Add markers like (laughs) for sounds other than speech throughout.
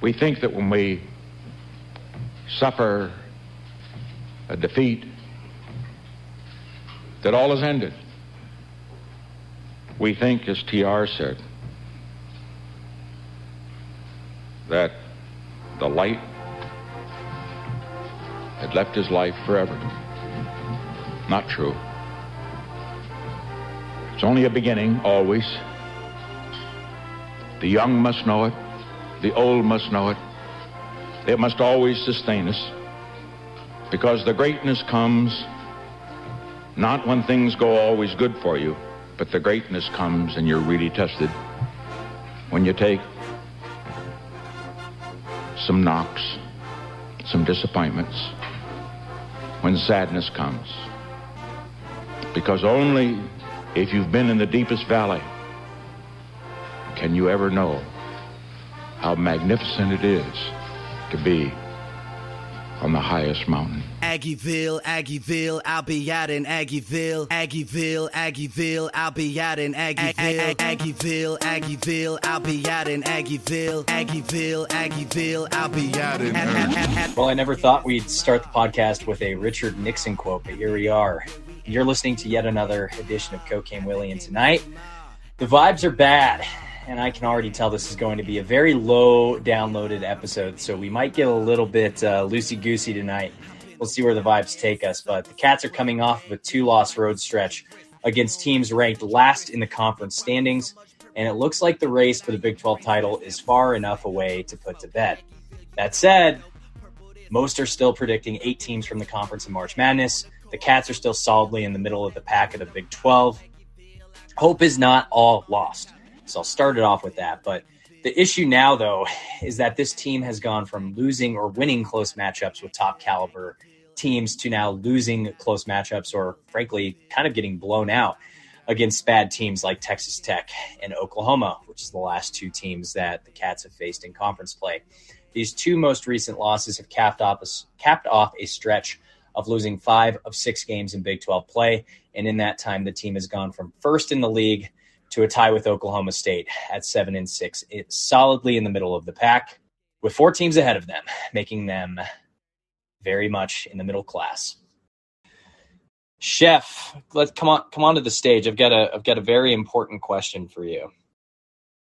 We think that when we suffer a defeat, that all is ended. We think, as TR said, that the light had left his life forever. Not true. It's only a beginning, always. The young must know it. The old must know it. It must always sustain us. Because the greatness comes not when things go always good for you, but the greatness comes and you're really tested when you take some knocks, some disappointments, when sadness comes. Because only if you've been in the deepest valley can you ever know how magnificent it is to be on the highest mountain. Aggieville, Aggieville, I'll be out in Aggieville. Aggieville, Aggieville, I'll be out in Aggieville. Aggieville, Aggieville, I'll be out in Aggieville. Aggieville, Aggieville, I'll be out in Aggieville. Well, I never thought we'd start the podcast with a Richard Nixon quote, but here we are. You're listening to yet another edition of Cocaine Willie, and tonight the vibes are bad and I can already tell this is going to be a very low downloaded episode. So we might get a little bit uh, loosey goosey tonight. We'll see where the vibes take us. But the Cats are coming off of a two loss road stretch against teams ranked last in the conference standings. And it looks like the race for the Big 12 title is far enough away to put to bed. That said, most are still predicting eight teams from the conference in March Madness. The Cats are still solidly in the middle of the pack of the Big 12. Hope is not all lost. So I'll start it off with that. But the issue now, though, (laughs) is that this team has gone from losing or winning close matchups with top caliber teams to now losing close matchups or, frankly, kind of getting blown out against bad teams like Texas Tech and Oklahoma, which is the last two teams that the Cats have faced in conference play. These two most recent losses have capped off a, capped off a stretch of losing five of six games in Big 12 play. And in that time, the team has gone from first in the league to a tie with Oklahoma State at seven and six. It's solidly in the middle of the pack with four teams ahead of them, making them very much in the middle class. Chef, let's come on come onto the stage. I've got a I've got a very important question for you.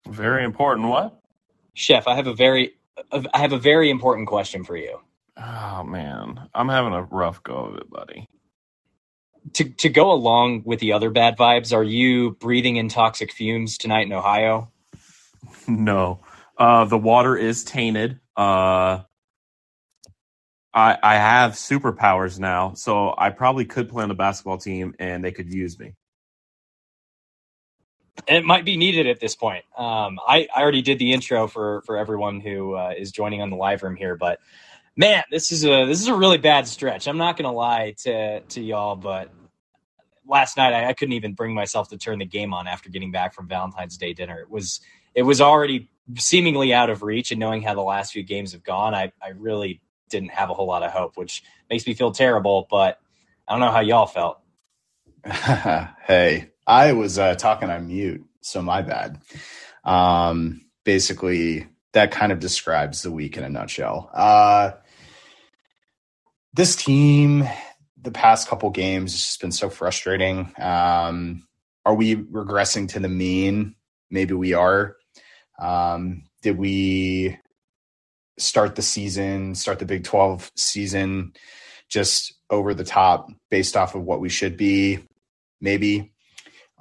Very important what? Chef, I have a very I have a very important question for you. Oh man, I'm having a rough go of it, buddy to to go along with the other bad vibes, are you breathing in toxic fumes tonight in Ohio? (laughs) No. Uh, the water is tainted. Uh, I I have superpowers now, so I probably could play on the basketball team and they could use me. It might be needed at this point. Um, I, I already did the intro for for everyone who uh, is joining on the live room here, but man, this is a this is a really bad stretch. I'm not gonna lie to to y'all, but last night I, I, couldn't even bring myself to turn the game on after getting back from Valentine's Day dinner. It was it was already seemingly out of reach, and knowing how the last few games have gone, I I really didn't have a whole lot of hope, which makes me feel terrible. But I don't know how y'all felt. (laughs) hey, I was uh, talking on mute, so my bad. Um, basically, that kind of describes the week in a nutshell. Uh, this team, the past couple games, has just been so frustrating. Um, are we regressing to the mean? Maybe we are. Um, did we start the season, start the Big 12 season just over the top based off of what we should be? Maybe.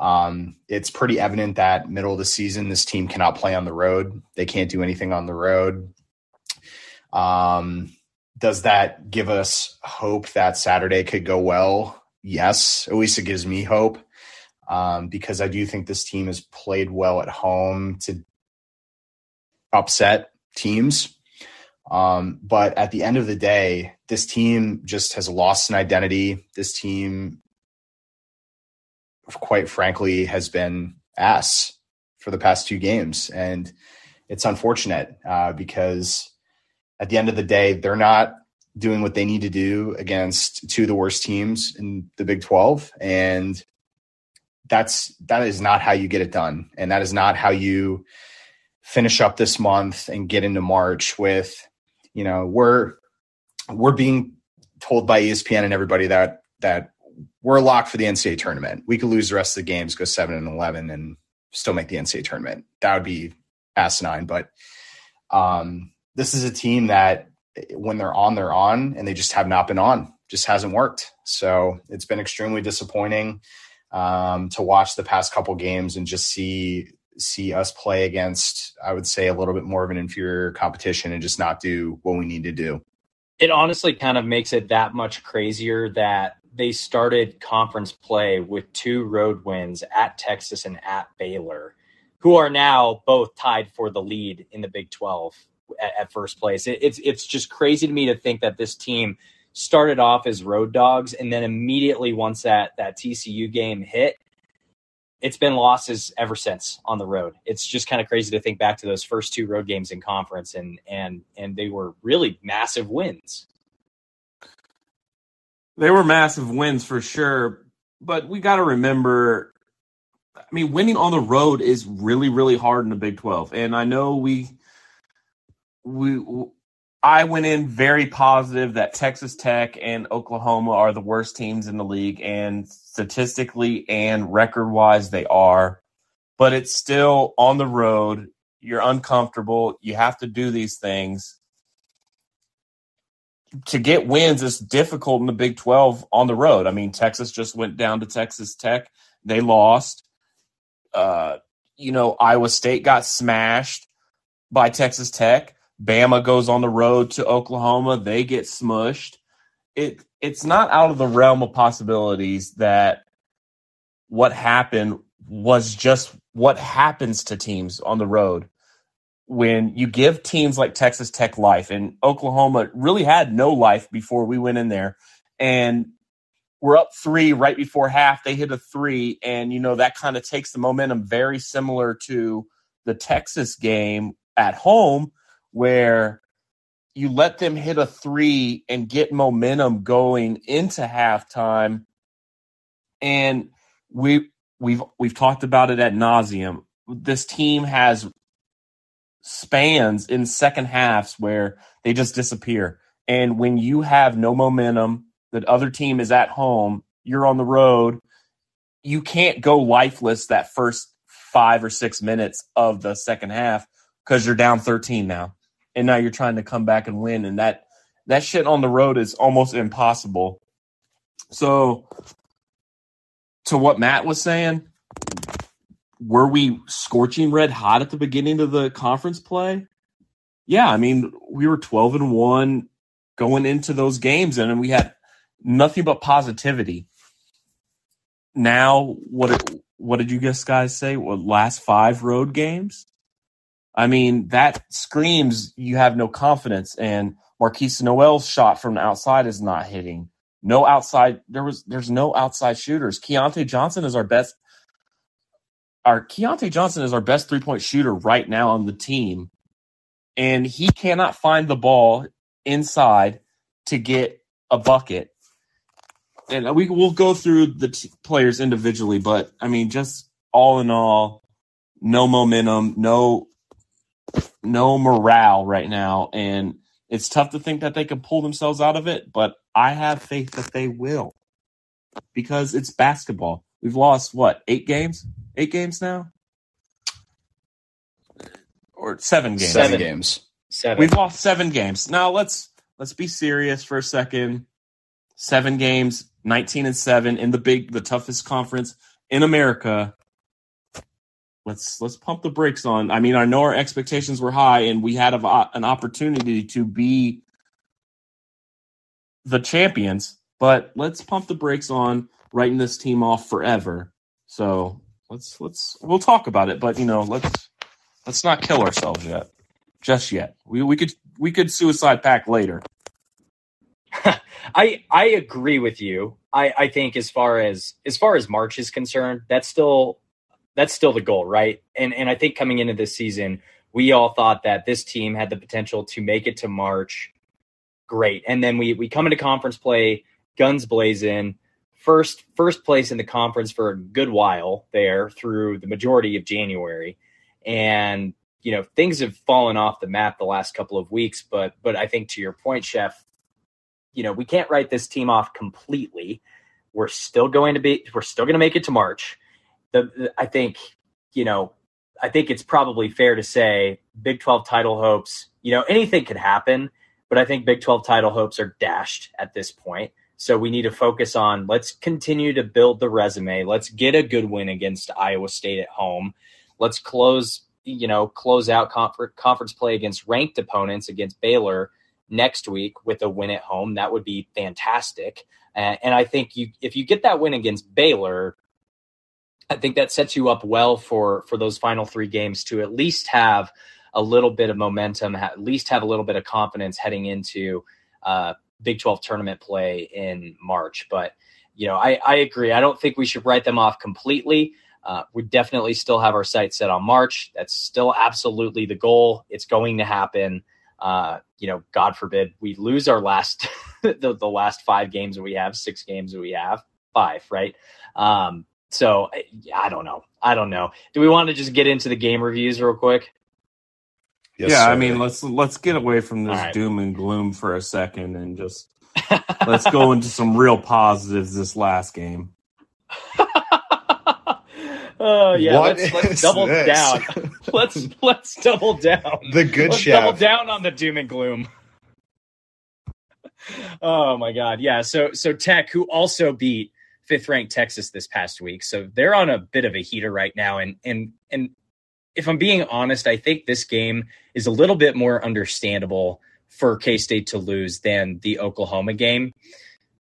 Um, it's pretty evident that middle of the season, this team cannot play on the road. They can't do anything on the road. Um, does that give us hope that Saturday could go well? Yes, at least it gives me hope um, because I do think this team has played well at home to upset teams. Um, but at the end of the day, this team just has lost an identity. This team, quite frankly, has been ass for the past two games. And it's unfortunate uh, because at the end of the day, they're not doing what they need to do against two of the worst teams in the Big 12 and that's that is not how you get it done and that is not how you finish up this month and get into March with, you know, we're we're being told by ESPN and everybody that that we're locked for the NCAA tournament. We could lose the rest of the games, go seven and eleven, and still make the NCAA tournament. That would be asinine. But um, this is a team that when they're on, they're on, and they just have not been on. Just hasn't worked. So it's been extremely disappointing um, to watch the past couple games and just see see us play against, I would say, a little bit more of an inferior competition and just not do what we need to do. It honestly kind of makes it that much crazier that they started conference play with two road wins at Texas and at Baylor, who are now both tied for the lead in the Big 12 at, at first place. It, it's it's just crazy to me to think that this team started off as road dogs and then immediately once that that TCU game hit, it's been losses ever since on the road. It's just kind of crazy to think back to those first two road games in conference and and and they were really massive wins. They were massive wins for sure, but we got to remember. I mean, winning on the road is really, really hard in the Big Twelve, and I know we, we, I went in very positive that Texas Tech and Oklahoma are the worst teams in the league, and statistically and record wise, they are. But it's still on the road. You're uncomfortable. You have to do these things to get wins is difficult in the Big 12 on the road. I mean, Texas just went down to Texas Tech. They lost. Uh, you know, Iowa State got smashed by Texas Tech. Bama goes on the road to Oklahoma. They get smushed. It it's not out of the realm of possibilities that what happened was just what happens to teams on the road when you give teams like Texas Tech life and Oklahoma really had no life before we went in there and we're up three right before half they hit a three and you know that kind of takes the momentum very similar to the Texas game at home where you let them hit a three and get momentum going into halftime and we we've we've talked about it at nauseum this team has spans in second halves where they just disappear. And when you have no momentum, the other team is at home, you're on the road, you can't go lifeless that first five or six minutes of the second half because you're down 13 now. And now you're trying to come back and win. And that that shit on the road is almost impossible. So to what Matt was saying, were we scorching red hot at the beginning of the conference play? Yeah, I mean, we were 12 and 1 going into those games and we had nothing but positivity. Now, what what did you guys say? What last 5 road games? I mean, that screams you have no confidence and Markquis Nowell's shot from the outside is not hitting. No outside there was there's no outside shooters. Keyontae Johnson is our best our Keyontae Johnson is our best three point shooter right now on the team, and he cannot find the ball inside to get a bucket. And we will go through the t- players individually, but I mean, just all in all, no momentum, no no morale right now, and it's tough to think that they can pull themselves out of it. But I have faith that they will, because it's basketball. We've lost what eight games? eight games now, or seven games. Seven, games. Seven. We've lost seven games. Now let's let's be serious for a second. Seven games, nineteen and seven in the big, the toughest conference in America. Let's let's pump the brakes on. I mean, I know our expectations were high, and we had a, an opportunity to be the champions. But let's pump the brakes on writing this team off forever. So let's let's we'll talk about it, but you know, let's let's not kill ourselves yet. Just yet. We we could we could suicide pack later. (laughs) I I agree with you. I I think as far as as far as March is concerned, that's still that's still the goal, right? And and I think coming into this season, we all thought that this team had the potential to make it to March. Great. And then we we come into conference play, guns blazing first first place in the conference for a good while there through the majority of January, and you know things have fallen off the map the last couple of weeks. But but I think to your point, Chef, you know we can't write this team off completely. We're still going to be we're still going to make it to March. The, I think you know I think it's probably fair to say Big 12 title hopes, you know, anything could happen, but I think Big 12 title hopes are dashed at this point. So we need to focus on let's continue to build the resume. Let's get a good win against Iowa State at home. Let's close, you know, close out conference play against ranked opponents against Baylor next week with a win at home. That would be fantastic. And I think you if you get that win against Baylor, I think that sets you up well for for those final three games to at least have a little bit of momentum, at least have a little bit of confidence heading into uh, Big 12 tournament play in March. But, you know, I, I agree. I don't think we should write them off completely. Uh, we definitely still have our sights set on March. That's still absolutely the goal. It's going to happen. Uh, you know, God forbid we lose our last, (laughs) the, the last five games that we have, six games that we have, five, right? Um, so I don't know. I don't know. Do we want to just get into the game reviews real quick? Yes, yeah, sir. I mean, let's let's get away from this right. doom and gloom for a second and just (laughs) let's go into some real positives this last game. (laughs) Oh yeah, what let's, let's double this? down. (laughs) let's let's double down. The good let's chef. double down on the doom and gloom. oh my god, yeah. So so Tech, who also beat fifth ranked Texas this past week, so they're on a bit of a heater right now, and and and if I'm being honest, I think this game is a little bit more understandable for K State to lose than the Oklahoma game.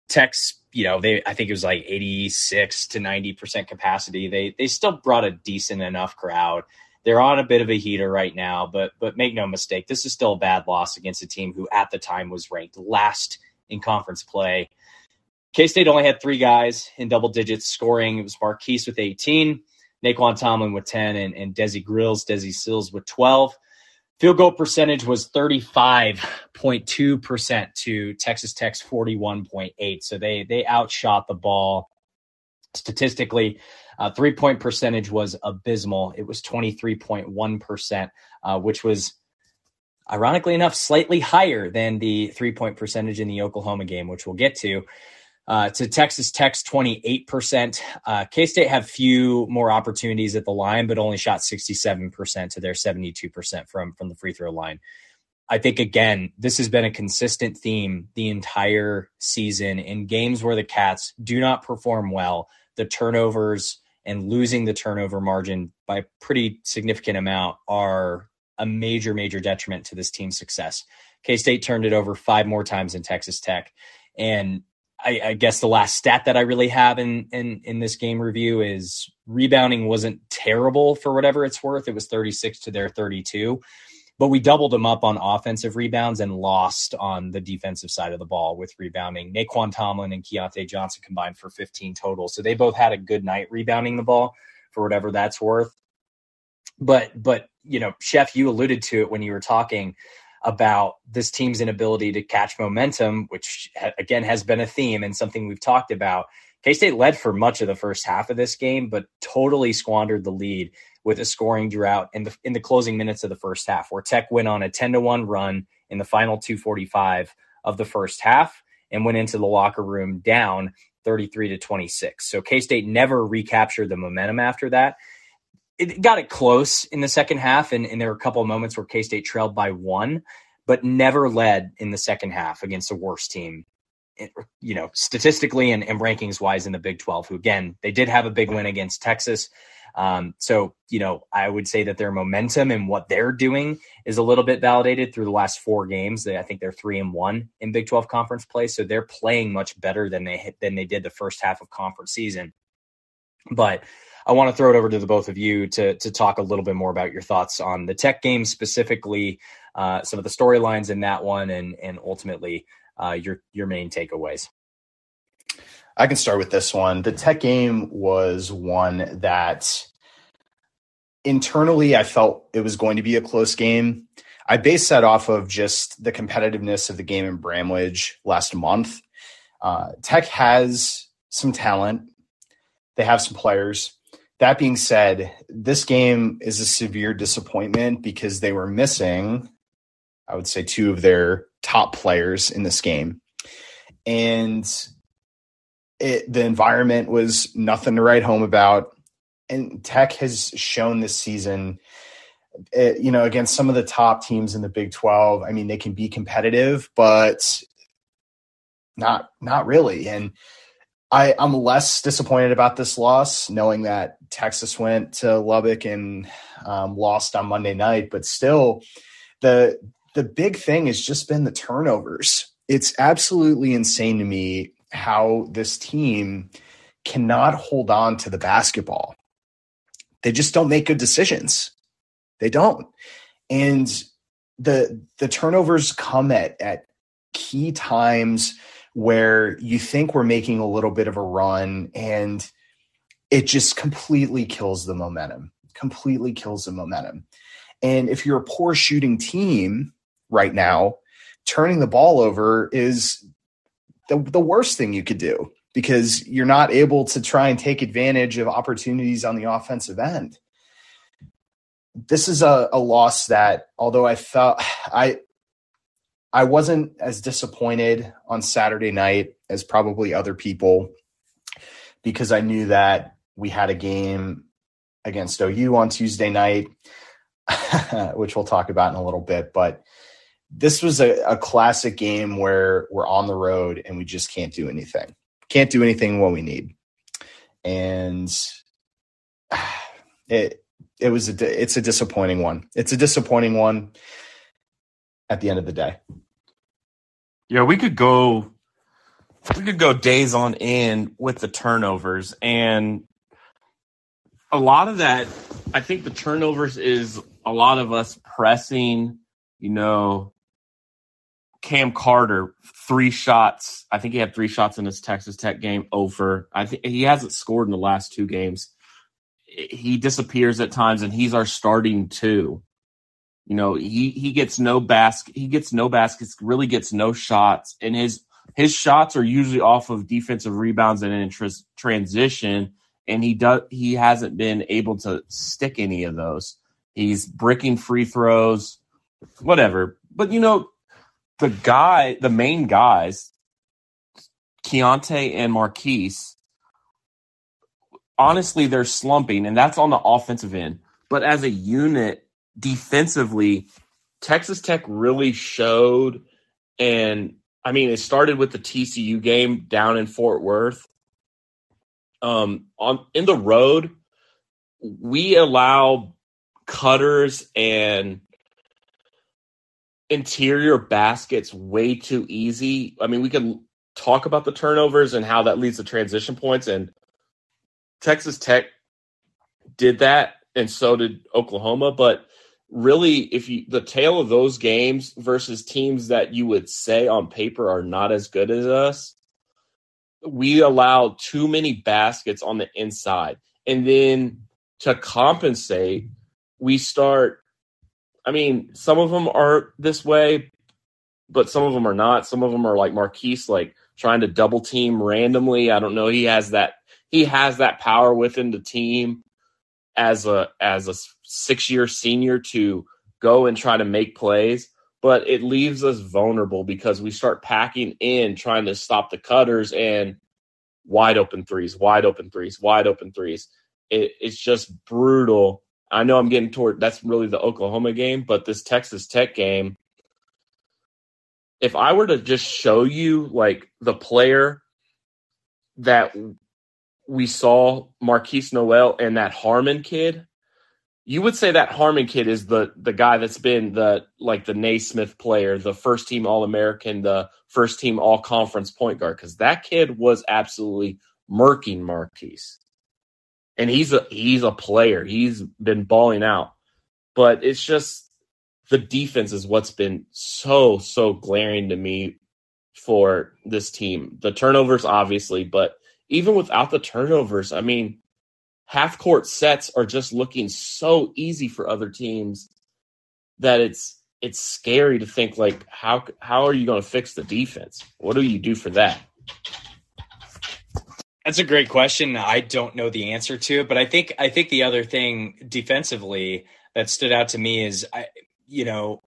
Tex, you know, they I think it was like 86 to 90 percent capacity. They they still brought a decent enough crowd. They're on a bit of a heater right now, but but make no mistake, this is still a bad loss against a team who at the time was ranked last in conference play. K State only had three guys in double digits scoring. It was Markquis with 18. Nae'Qwan Tomlin with 10 and, and Desi Grills, Desi Sills with 12. Field goal percentage was 35.2% to Texas Tech's 41.8. So they they outshot the ball statistically. Uh, three point percentage was abysmal. It was 23.1%, uh, which was ironically enough slightly higher than the three point percentage in the Oklahoma game, which we'll get to uh, to Texas Tech's 28%. Uh, K State had few more opportunities at the line, but only shot 67% to their 72% from, from the free throw line. I think, again, this has been a consistent theme the entire season in games where the Cats do not perform well. The turnovers and losing the turnover margin by a pretty significant amount are a major, major detriment to this team's success. K State turned it over five more times in Texas Tech. And I, I, guess the last stat that I really have in, in in this game review is rebounding wasn't terrible for whatever it's worth. It was 36 to their 32, but we doubled them up on offensive rebounds and lost on the defensive side of the ball with rebounding. Nae'Qwan Tomlin and Keyontae Johnson combined for 15 total, so they both had a good night rebounding the ball for whatever that's worth. But but you know, Chef, you alluded to it when you were talking about this team's inability to catch momentum, which again has been a theme and something we've talked about. K State led for much of the first half of this game, but totally squandered the lead with a scoring drought in the in the closing minutes of the first half, where Tech went on a ten to one run in the final two forty five of the first half and went into the locker room down 33 to 26. So K State never recaptured the momentum after that it got it close in the second half, and, and there were a couple of moments where K State trailed by one, but never led in the second half against a worse team. You know, statistically and, and rankings wise in the Big 12, who again, they did have a big win against Texas. Um, so, you know, I would say that their momentum and what they're doing is a little bit validated through the last four games. They, I think they're three and one in Big 12 conference play. So they're playing much better than they than they did the first half of conference season. But I want to throw it over to the both of you to to talk a little bit more about your thoughts on the tech game specifically, uh, some of the storylines in that one, and and ultimately uh, your your main takeaways. I can start with this one. The tech game was one that internally I felt it was going to be a close game. I based that off of just the competitiveness of the game in Bramlage last month. Uh, tech has some talent. They have some players that being said, this game is a severe disappointment because they were missing, I would say, two of their top players in this game. And it, the environment was nothing to write home about. And Tech has shown this season, it, you know, against some of the top teams in the Big 12. I mean, they can be competitive, but not not really. And I, I'm less disappointed about this loss, knowing that Texas went to Lubbock and um, lost on Monday night. But still, the the big thing has just been the turnovers. It's absolutely insane to me how this team cannot hold on to the basketball. They just don't make good decisions. They don't. And the the turnovers come at at key times where you think we're making a little bit of a run and it just completely kills the momentum. Completely kills the momentum. And if you're a poor shooting team right now, turning the ball over is the, the worst thing you could do because you're not able to try and take advantage of opportunities on the offensive end. This is a, a loss that, although I felt I I wasn't as disappointed on Saturday night as probably other people because I knew that we had a game against OU on Tuesday night, (laughs) which we'll talk about in a little bit. But this was a, a, classic game where we're on the road and we just can't do anything. Can't do anything what we need. And (sighs) it it was a it's a disappointing one. It's a disappointing one at the end of the day. Yeah, we could go we could go days on end with the turnovers and a lot of that I think the turnovers is a lot of us pressing, you know, Cam Carter, three shots. I think he had three shots in his Texas Tech game over. I think he hasn't scored in the last two games. He disappears at times and he's our starting two. You know, he he gets no basket. He gets no baskets. Really gets no shots, and his his shots are usually off of defensive rebounds and in tr- transition. And he does he hasn't been able to stick any of those. He's bricking free throws, whatever. But you know, the guy, the main guys, Keyontae and Markquis, honestly, they're slumping, and that's on the offensive end. But as a unit, defensively, Texas Tech really showed. And I mean, it started with the TCU game down in Fort Worth. Um, on in the road, we allow cutters and interior baskets way too easy. I mean, we can talk about the turnovers and how that leads to transition points, and Texas Tech did that, and so did Oklahoma. But really if you the tale of those games versus teams that you would say on paper are not as good as us we allow too many baskets on the inside. And then to compensate we start i mean some of them are this way but some of them are not. Some of them are like Markquis like trying to double team randomly. I don't know. He has that he has that power within the team as a as a six year senior to go and try to make plays, but it leaves us vulnerable because we start packing in trying to stop the cutters and wide open threes, wide open threes, wide open threes. It, it's just brutal. I know I'm getting toward that's really the Oklahoma game, but this Texas Tech game, if I were to just show you like the player that we saw Markquis Nowell and that Harmon kid, you would say that Harmon kid is the the guy that's been the like the Naismith player, the first team All American, the first team All Conference point guard, because that kid was absolutely murking Markquis, and he's a he's a player. He's been balling out, but it's just the defense is what's been so so glaring to me for this team. The turnovers, obviously, but even without the turnovers, I mean half court sets are just looking so easy for other teams that it's it's scary to think like how how are you going to fix the defense? What do you do for that? That's a great question. I don't know the answer to it, but I think I think the other thing defensively that stood out to me is I you know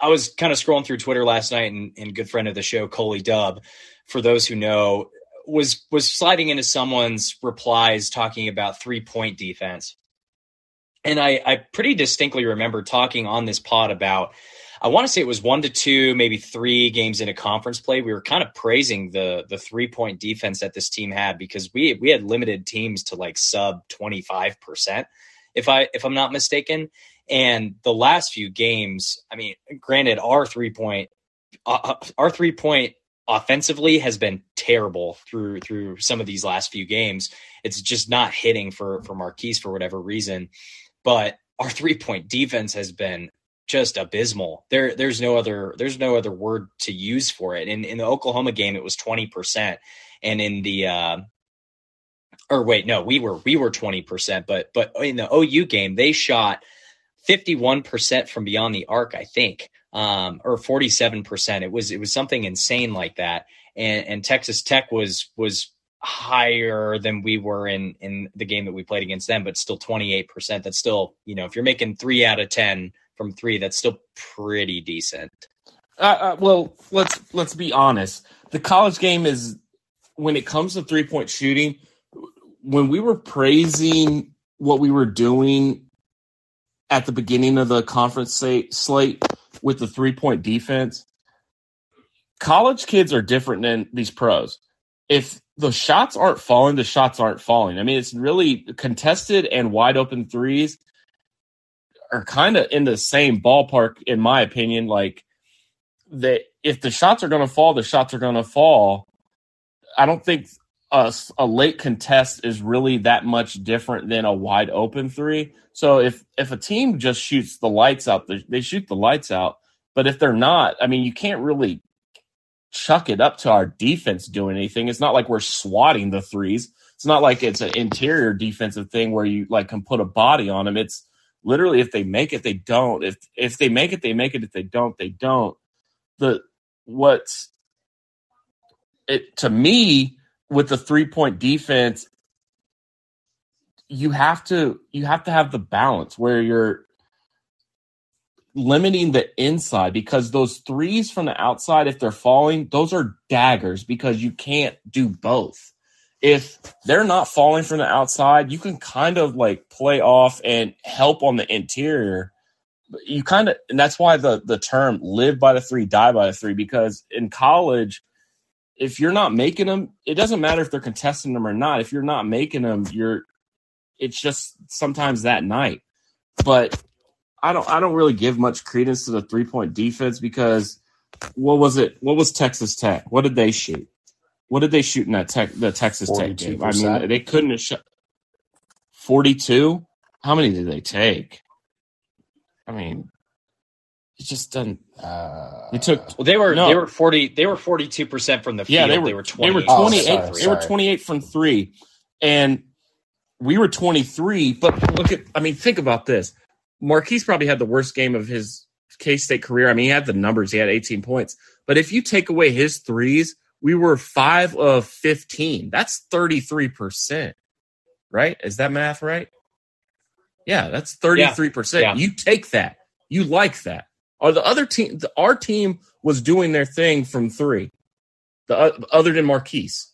I was kind of scrolling through Twitter last night and, and good friend of the show, Coley Dub, for those who know, was was sliding into someone's replies talking about three point defense. And I, I pretty distinctly remember talking on this pod about I want to say it was one to two, maybe three games in a conference play. We were kind of praising the the three point defense that this team had because we we had limited teams to like sub twenty five percent, if I if I'm not mistaken. And the last few games, I mean, granted, our three point, uh, uh, our three point offensively has been terrible through through some of these last few games. It's just not hitting for for Markquis for whatever reason. But our three point defense has been just abysmal. There there's no other there's no other word to use for it. In in the Oklahoma game, it was twenty percent, and in the uh, or wait, no, we were we were twenty percent, but but in the OU game, they shot 51% from beyond the arc, I think, um, or 47%. It was, it was something insane like that. And, and Texas Tech was, was higher than we were in, in the game that we played against them, but still 28%. That's still, you know, if you're making three out of 10 from three, that's still pretty decent. Uh, uh, well, let's, let's be honest. The college game is, when it comes to three point shooting, when we were praising what we were doing at the beginning of the conference slate with the three point defense. College kids are different than these pros. If the shots aren't falling, the shots aren't falling. I mean, it's really contested and wide open threes are kind of in the same ballpark, in my opinion. Like that, if the shots are going to fall, the shots are going to fall. I don't think a, a late contest is really that much different than a wide open three. So if if a team just shoots the lights out, they, they shoot the lights out. But if they're not, I mean, you can't really chuck it up to our defense doing anything. It's not like we're swatting the threes. It's not like it's an interior defensive thing where you like can put a body on them. It's literally if they make it, they don't. If if they make it, they make it. If they don't, they don't. The what's it to me with the three point defense, you have to you have to have the balance where you're limiting the inside because those threes from the outside, if they're falling, those are daggers because you can't do both. If they're not falling from the outside, you can kind of like play off and help on the interior. You kind of, and that's why the the term "live by the three, die by the three, because in college, if you're not making them, it doesn't matter if they're contesting them or not. If you're not making them, you're it's just sometimes that night. But I don't I don't really give much credence to the three point defense because what was it? What was Texas Tech? What did they shoot? What did they shoot in that tech the Texas Tech game? I mean, they couldn't have shot forty two. How many did they take? I mean, it just doesn't. Uh, they took. Well, they were no. they were forty. They were forty two percent from the field. Yeah, they were. They were twenty. They were twenty eight. Oh, they were twenty eight from three, and we were twenty three. But look at. I mean, think about this. Markquis probably had the worst game of his K State career. I mean, he had the numbers. He had eighteen points. But if you take away his threes, we were five of fifteen. That's thirty three percent. Right? Is that math right? Yeah, that's thirty three percent. You take that. You like that. Or the other team, the, our team was doing their thing from three, the uh, other than Markquis.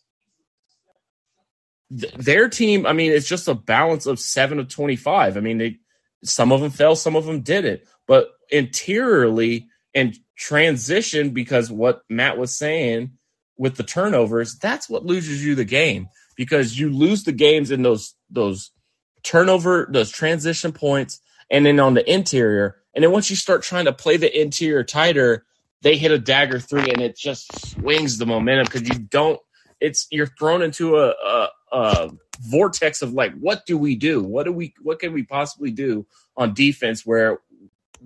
Th- their team, I mean, it's just a balance of seven of twenty-five. I mean, they some of them fell, some of them didn't, but interiorly and transition because what Matt was saying with the turnovers, that's what loses you the game because you lose the games in those those turnover, those transition points, and then on the interior, and then once you start trying to play the interior tighter, they hit a dagger three and it just swings the momentum because you don't. It's you're thrown into a, a, a vortex of like, what do we do? What do we? What can we possibly do on defense where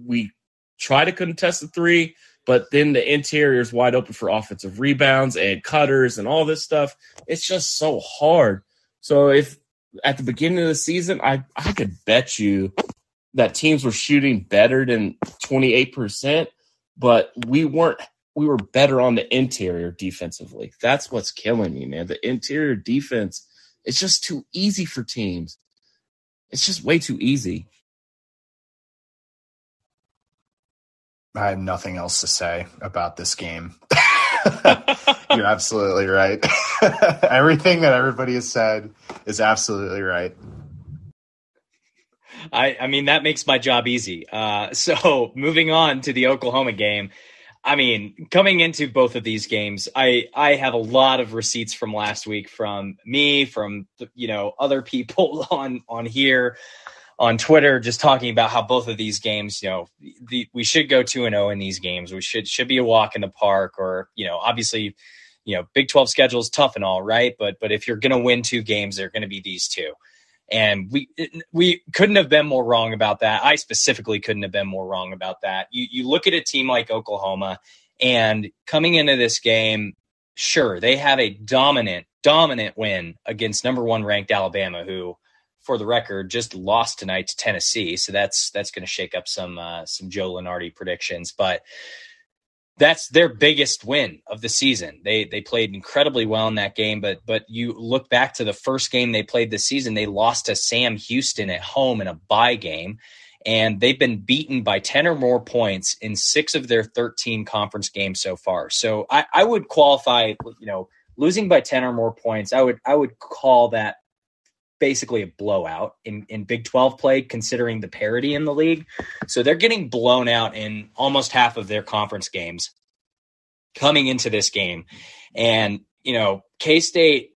we try to contest the three, but then the interior is wide open for offensive rebounds and cutters and all this stuff. It's just so hard. So if at the beginning of the season, I I could bet you that teams were shooting better than 28%, but we weren't we were better on the interior defensively. That's what's killing me, man. The interior defense, it's just too easy for teams. It's just way too easy. I have nothing else to say about this game. (laughs) (laughs) You're absolutely right. (laughs) Everything that everybody has said is absolutely right. I, I mean, that makes my job easy. Uh, (laughs) so moving on to the Oklahoma game. I mean, coming into both of these games, I I have a lot of receipts from last week from me, from you know other (laughs) people on on here, on Twitter, just talking about how both of these games, you know, the, we should go two and zero oh in these games. We should should be a walk in the park, or you know, obviously, you know, Big Twelve schedule is tough and all, right? But but if you're going to win two games, they're going to be these two and we we couldn't have been more wrong about that. I specifically couldn't have been more wrong about that. You you look at a team like Oklahoma, and coming into this game, sure they have a dominant dominant win against number one ranked Alabama, who, for the record, just lost tonight to Tennessee. So that's that's going to shake up some uh, some Joe Lunardi predictions, but that's their biggest win of the season. They they played incredibly well in that game, but but you look back to the first game they played this season, they lost to Sam Houston at home in a bye game, and they've been beaten by 10 or more points in six of their 13 conference games so far. So I, I would qualify, you know, losing by 10 or more points, I would I would call that basically a blowout in, in Big 12 play, considering the parity in the league. So they're getting blown out in almost half of their conference games coming into this game. And, you know, K State,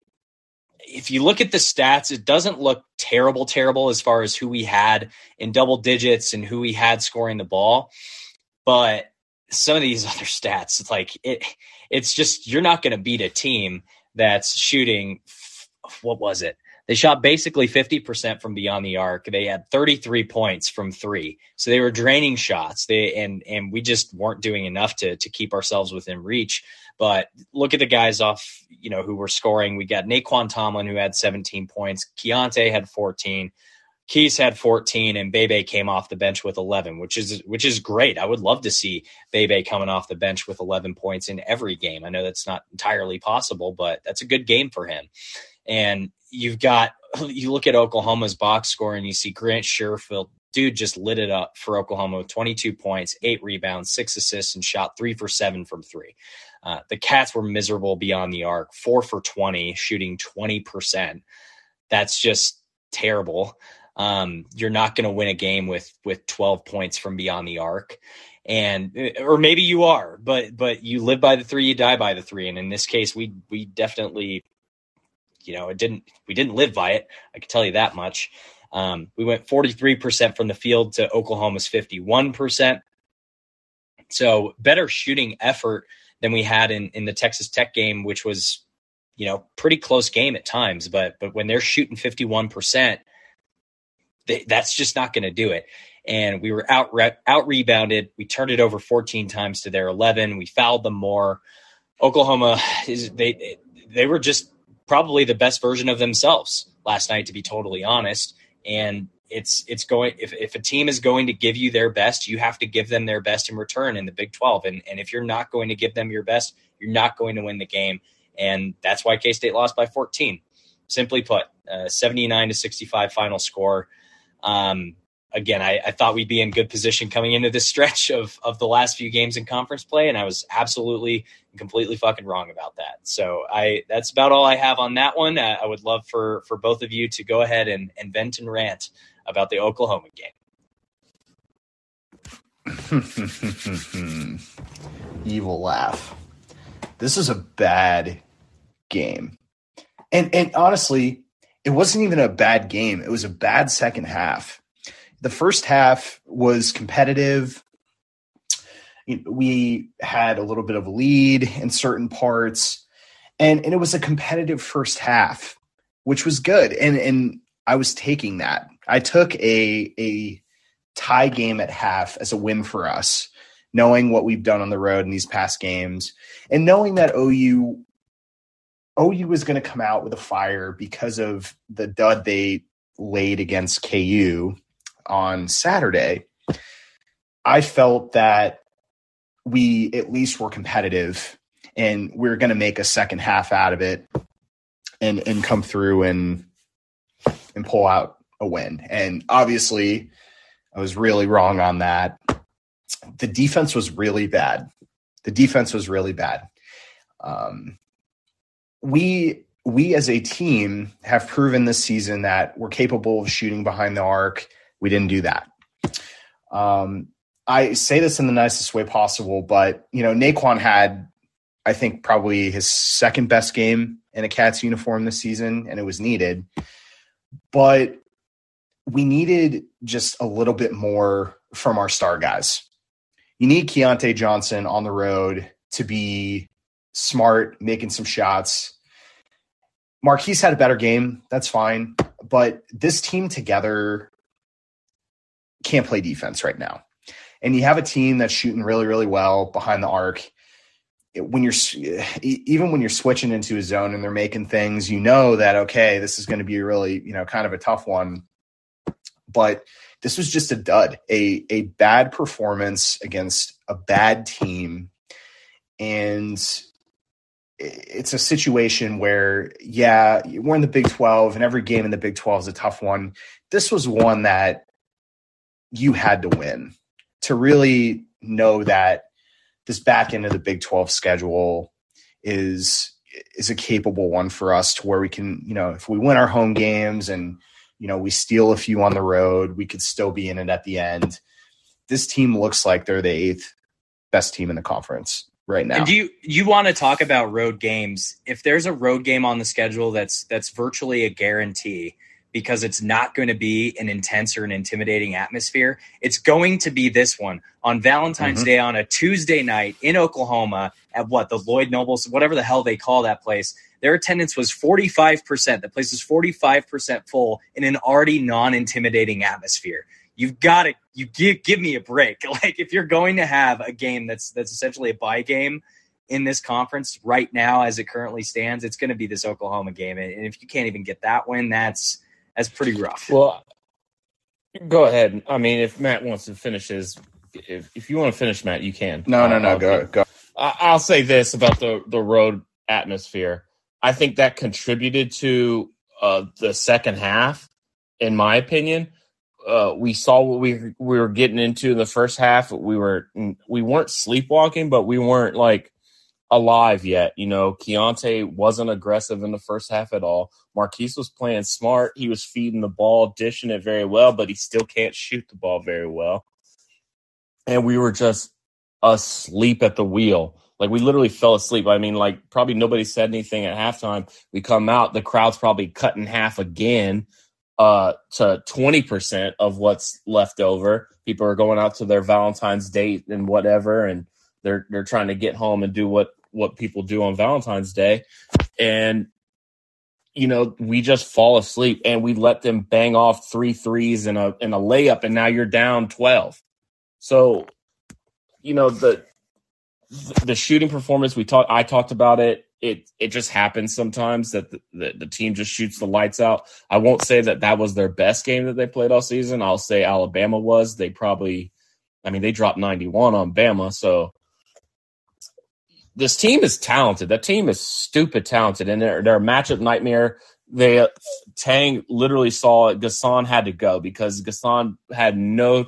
if you look at the stats, it doesn't look terrible, terrible as far as who we had in double digits and who we had scoring the ball. But some of these (laughs) other stats, it's like it, it's just you're not going to beat a team that's shooting. What was it? They shot basically 50% from beyond the arc. They had 33 points from three. So they were draining shots. They and and we just weren't doing enough to to keep ourselves within reach. But look at the guys off, you know, who were scoring. We got Nae'Qwan Tomlin who had 17 points. Keyontae had 14. Keys had 14 and Bebe came off the bench with 11, which is which is great. I would love to see Bebe coming off the bench with 11 points in every game. I know that's not entirely possible, but that's a good game for him. And you've got (laughs) you look at Oklahoma's box score and you see Grant Sherfield, dude just lit it up for Oklahoma with 22 points, eight rebounds, six assists, and shot three for seven from three. Uh, the Cats were miserable beyond the arc, four for 20, shooting 20%. That's just terrible. Um, you're not going to win a game with with 12 points from beyond the arc and or maybe you are but but you live by the three you die by the three and in this case we we definitely you know, it didn't we didn't live by it. I can tell you that much. Um, we went 43% from the field to Oklahoma's 51%. So better shooting effort than we had in, in the Texas Tech game, which was, you know, pretty close game at times. But but when they're shooting 51%, they, that's just not going to do it. And we were out out rebounded. We turned it over 14 times to their 11. We fouled them more. Oklahoma is they they were just probably the best version of themselves last night, to be totally honest. And it's it's going if, if a team is going to give you their best, you have to give them their best in return in the Big 12. And and if you're not going to give them your best, you're not going to win the game. And that's why K State lost by 14. Simply put, uh, 79 to 65 final score. Um, again, I, I, thought we'd be in good position coming into this (laughs) stretch of of the last few games in conference play, and I was absolutely completely fucking wrong about that. So I that's about all I have on that one. I, I would love for for both of you to go ahead and, and vent and rant about the Oklahoma game. (laughs) Evil laugh. This is a bad game. And and honestly, it wasn't even a bad game. It was a bad second half the first half was competitive. We had a little bit of a lead in certain parts, and, and it was a competitive first half, which was good. And and I was taking that. I took a a tie game at half as a win for us, knowing what we've done on the road in these past games, and knowing that OU OU was going to come out with a fire because of the dud they laid against KU on Saturday, I felt that we at least were competitive and we are going to make a second half out of it and and come through and and pull out a win. And obviously, I was really wrong on that. The defense was really bad. The defense was really bad. Um, we we as a team have proven this season that we're capable of shooting behind the arc. We didn't do that. Um, I say this in the nicest way possible, but you know, Naquan had, I think, probably his second best game in a Cats uniform this season, and it was needed. But we needed just a little bit more from our star guys. You need Keyontae Johnson on the road to be smart, making some shots. Markquis had a better game. That's fine. But this team together can't play defense right now. And you have a team that's shooting really, really well behind the arc. When you're even when you're switching into a zone and they're making things, you know that okay, this is going to be really, you know, kind of a tough one but this was just a dud, a a bad performance against a bad team, and it's a situation where yeah, we're in the Big Twelve, and every game in the Big Twelve is a tough one. This was one that you had to win to really know that this back end of the Big Twelve schedule is is a capable one for us to where we can, you know, if we win our home games and you know, we steal a few on the road, we could still be in it at the end. This team looks like they're the eighth best team in the conference right now. And do you you want to talk about road games? If there's a road game on the schedule that's that's virtually a guarantee because it's not going to be an intense or an intimidating atmosphere, it's going to be this one on Valentine's mm-hmm. Day on a Tuesday night in Oklahoma at what the Lloyd Nobles, whatever the hell they call that place. Their attendance was 45%. The place is 45% full in an already non intimidating atmosphere. You've got to you give give me a break. (laughs) Like if you're going to have a game that's that's essentially a buy game in this conference right now as it currently stands, it's going to be this Oklahoma game. And if you can't even get that win, that's that's pretty rough. Well, go ahead. I mean, if Matt wants to finish his, if if you want to finish, Matt, you can. No, no, no. I'll, go go. I'll say this about the the road atmosphere. I think that contributed to uh, the second half, in my opinion. Uh, we saw what we we were getting into in the first half. We were we weren't sleepwalking, but we weren't like alive yet. You know, Keyontae wasn't aggressive in the first half at all. Markquis was playing smart. He was feeding the ball, dishing it very well, but he still can't shoot the ball very well. And we were just asleep at the wheel. Like we literally fell asleep. I mean, like probably nobody said anything at halftime. We come out, the crowd's probably cut in half again uh, to 20% of what's left over. People are going out to their Valentine's date and whatever, and they're they're trying to get home and do what what people do on Valentine's Day. And you know, we just fall asleep and we let them bang off three threes and a and a layup, and now you're down 12. So, you know, the the shooting performance we talked i talked about it. It it just happens sometimes that the, the, the, team just shoots the lights out. I won't say that that was their best game that they played all season. I'll say alabama was. They probably i mean they dropped 91 on bama so this team is talented that team is stupid talented and they're, they're a matchup nightmare they tang literally saw it. Gasson had to go because Gasson had no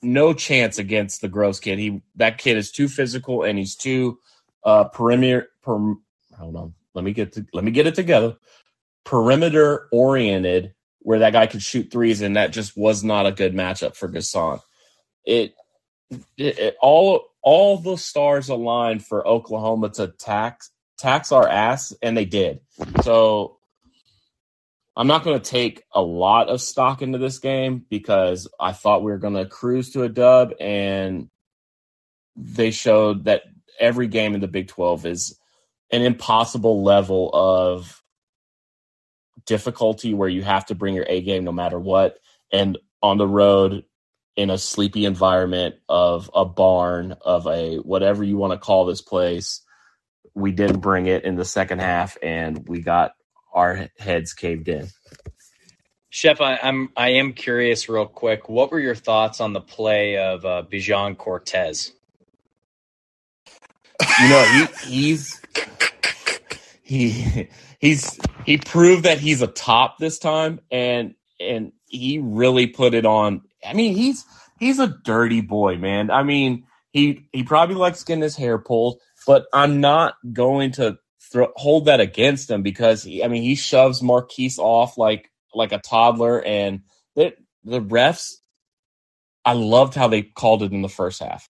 no chance against the Gross kid. He that kid is too physical and he's too uh perimeter. Per, hold on, let me get to, let me get it together. Perimeter oriented, where that guy could shoot threes, and that just was not a good matchup for Gasson. It, it, all all the stars aligned for Oklahoma to tax tax our ass, and they did. So I'm not going to take a lot of stock into this game because I thought we were going to cruise to a dub, and they showed that every game in the Big 12 is an impossible level of difficulty where you have to bring your A game no matter what. And on the road, in a sleepy environment of a barn, of a whatever you want to call this place, we didn't bring it in the second half, and we got our heads caved in. Chef, I, am I am curious, real quick. What were your thoughts on the play of uh, Bijan Cortes you know, he he's he he's he proved that he's a top this time and and he really put it on. I mean, he's he's a dirty boy, man. I mean, he he probably likes getting his hair pulled, but I'm not going to throw, hold that against him because he, I mean, he shoves Markquis off like like a toddler and the the refs I loved how they called it in the first half.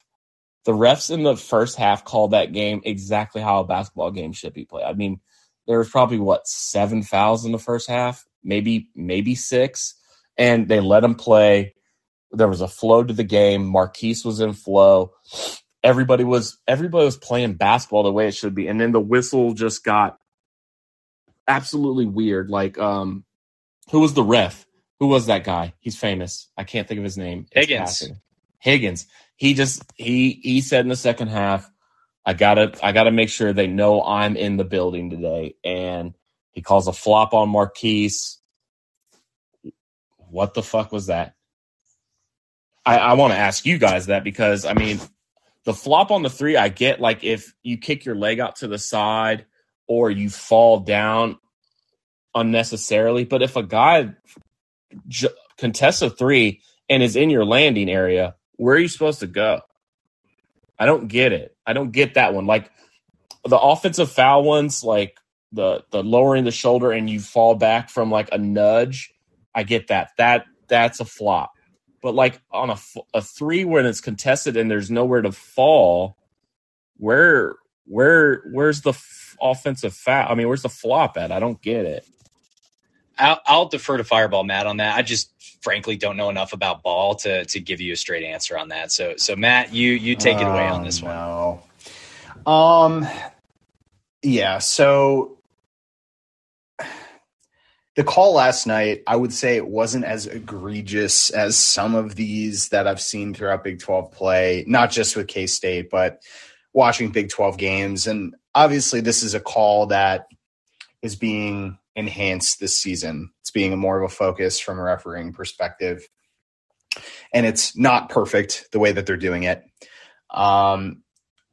The refs in the first half called that game exactly how a basketball game should be played. I mean, there was probably what seven fouls in the first half, maybe maybe six, and they let them play. There was a flow to the game. Markquis was in flow. Everybody was everybody was playing basketball the way it should be, and then the whistle just got absolutely weird. Like, um, who was the ref? who was that guy? He's famous. I can't think of his name. Higgins. Higgins. He just he he said in the second half, I gotta I gotta make sure they know I'm in the building today. And he calls a flop on Markquis. What the fuck was that? I, I want to ask you guys that because I mean the flop on the three, I get like if you kick your leg out to the side or you fall down unnecessarily. But if a guy j- contests a three and is in your landing area, where are you supposed to go? I don't get it. I don't get that one. Like the offensive foul ones, like the the lowering the shoulder and you fall back from like a nudge. I get that. That that's a flop. But like on a a three when it's contested and there's nowhere to fall, where where where's the f- offensive foul? I mean, where's the flop at? I don't get it. I'll, I'll, defer to Fireball Matt on that. I just frankly don't know enough about ball to to give you a straight answer on that. So so Matt, you you take it away on this no. one. Um, yeah. So the call last night, I would say it wasn't as egregious as some of these that I've seen throughout Big Twelve play. Not just with K State, but watching Big Twelve games. And obviously, this is a call that is being enhanced this season. It's being more of a focus from a refereeing perspective. And it's not perfect the way that they're doing it. Um,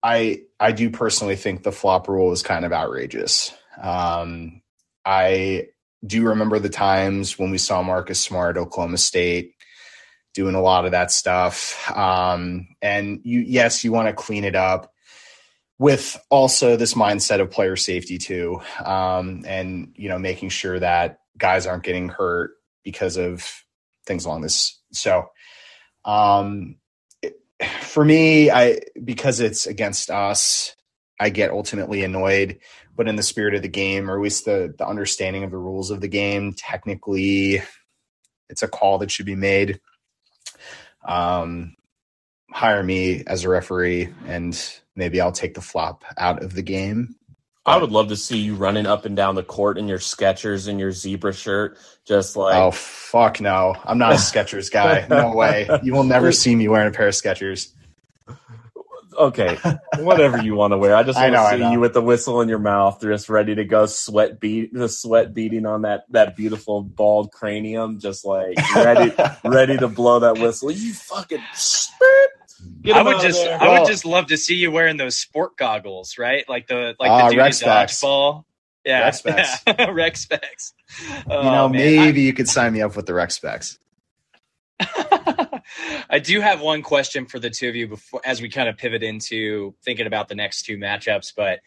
I I do personally think the flop rule is kind of outrageous. Um, I do you remember the times when we saw Marcus Smart, Oklahoma State, doing a lot of that stuff. Um, and you, yes, you want to clean it up with also this mindset of player safety too, um, and you know making sure that guys aren't getting hurt because of things along this. So, um, it, for me, I because it's against us, I get ultimately annoyed. But in the spirit of the game, or at least the the understanding of the rules of the game, technically, it's a call that should be made. Um, hire me as a referee and maybe I'll take the flop out of the game. I would love to see you running up and down the court in your Skechers and your zebra shirt, just like oh fuck no, I'm not a Skechers guy. No way. (laughs) You will never see me wearing a pair of Skechers. Okay, whatever you want to wear. I just (laughs) want to see you with the whistle in your mouth, just ready to go, sweat beat the sweat beating on that that beautiful bald cranium, just like ready (laughs) ready to blow that whistle. You fucking. I would just, there. I would just love to see you wearing those sport goggles, right? Like the, like uh, the dude dodgeball. Yeah, Rec specs. (laughs) Yeah. Rec specs. Oh, you know, man. maybe I, you could sign me up with the Rec specs. I do have one question for the two of you before, as we kind of pivot into thinking about the next two matchups. But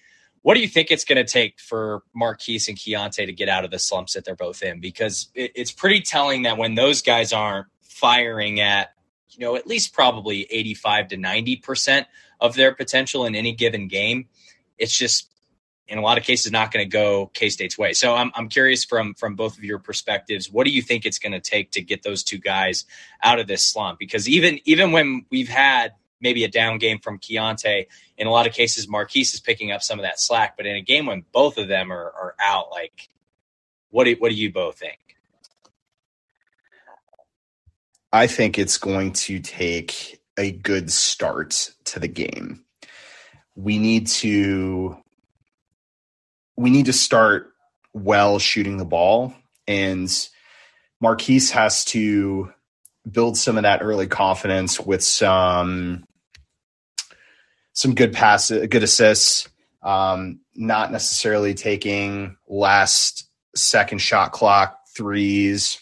what do you think it's going to take for Markquis and Keyontae to get out of the slumps that they're both in? Because it, it's pretty telling that when those guys aren't firing at you know, at least probably 85 to 90% of their potential in any given game. It's just in a lot of cases not going to go K-State's way. So I'm I'm curious from from both of your perspectives, what do you think it's going to take to get those two guys out of this slump? Because even even when we've had maybe a down game from Keyontae, in a lot of cases Markquis is picking up some of that slack, but in a game when both of them are, are out, like what do what do you both think? I think it's going to take a good start to the game. We need to we need to start well shooting the ball and Markquis has to build some of that early confidence with some some good passes, good assists. Um, not necessarily taking last second shot clock threes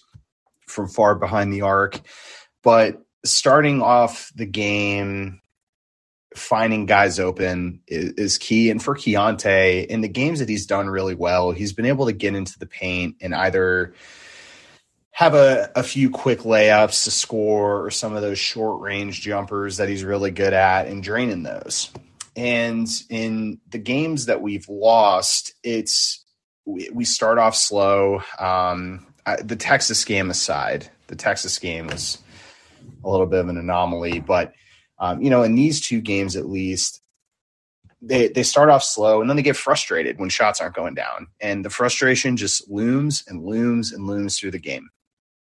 from far behind the arc, but starting off the game, finding guys open is, is key. And for Keyontae, in the games that he's done really well, he's been able to get into the paint and either have a, a few quick layups to score or some of those short range jumpers that he's really good at and draining those. And in the games that we've lost, it's we, we start off slow. Um, I, the Texas game aside, the Texas game was a little bit of an anomaly, but um, you know, in these two games at least, they they start off slow and then they get frustrated when shots aren't going down, and the frustration just looms and looms and looms through the game.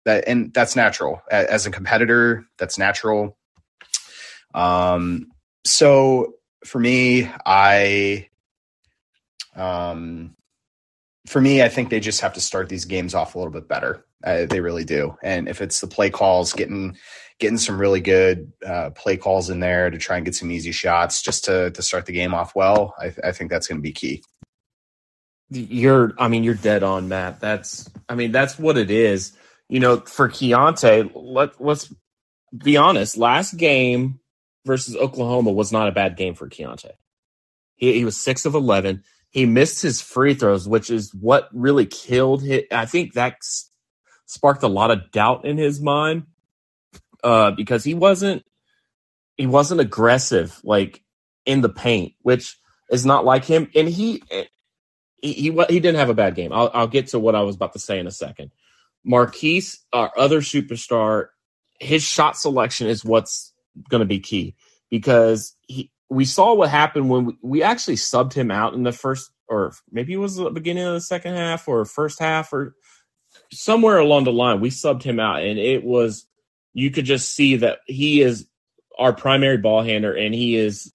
That and that's natural as a competitor. That's natural. Um, so for me, I, um, for me, I think they just have to start these games off a little bit better. Uh, they really do. And if it's the play calls, getting getting some really good uh, play calls in there to try and get some easy shots, just to to start the game off well, I, I think that's going to be key. You're, I mean, you're dead on, Matt. That's, I mean, that's what it is. You know, for Keyontae, let let's be honest. Last game versus Oklahoma was not a bad game for Keyontae. He, he was six of 11. He missed his free throws, which is what really killed him. I think that sparked a lot of doubt in his mind uh, because he wasn't he wasn't aggressive like in the paint, which is not like him. And he he he, he didn't have a bad game. I'll, I'll get to what I was about to say in a second. Markquis, our other superstar, his shot selection is what's going to be key because he we saw what happened when we, we actually subbed him out in the first or maybe it was the beginning of the second half or first half or somewhere along the line we subbed him out and it was you could just see that he is our primary ball handler and he is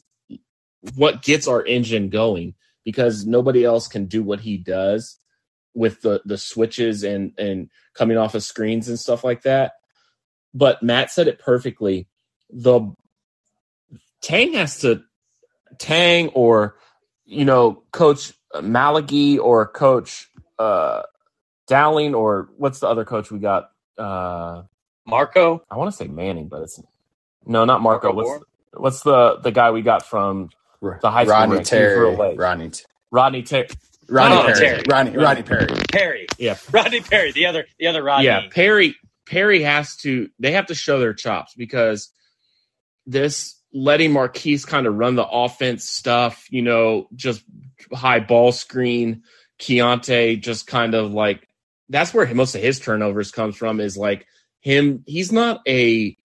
what gets our engine going because nobody else can do what he does with the the switches and and coming off of screens and stuff like that but Matt said it perfectly the Tang has to Tang or you know Coach Maligi or Coach uh, Dowling or what's the other coach we got? Uh, Marco. I want to say Manning, but it's no, not Marco. Marco what's what's the the guy we got from the high school? Rodney Terry. Rodney. Rodney Terry. Rodney oh, Perry. Terry. Rodney, Rodney Perry. Perry. Yeah. (laughs) Rodney Perry. The other the other Rodney. Yeah, Perry Perry has to they have to show their chops because this letting Markquis kind of run the offense stuff, you know, just high ball screen, Keyontae just kind of like that's where most of his turnovers comes from is like him he's not a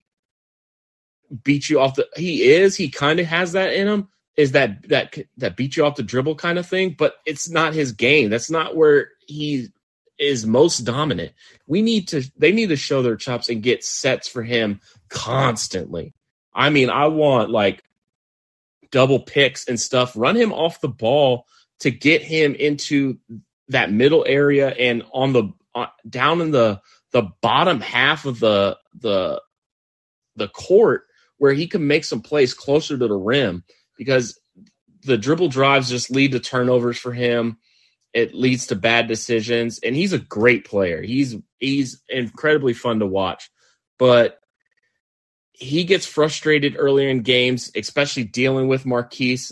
beat you off the he is he kind of has that in him is that that that beat you off the dribble kind of thing but it's not his game that's not where he is most dominant we need to they need to show their chops and get sets for him constantly I mean, I want like double picks and stuff. Run him off the ball to get him into that middle area and on the uh, down in the the bottom half of the the the court where he can make some plays closer to the rim because the dribble drives just lead to turnovers for him. It leads to bad decisions, and he's a great player. He's he's incredibly fun to watch, but he gets frustrated earlier in games, especially dealing with Markquis.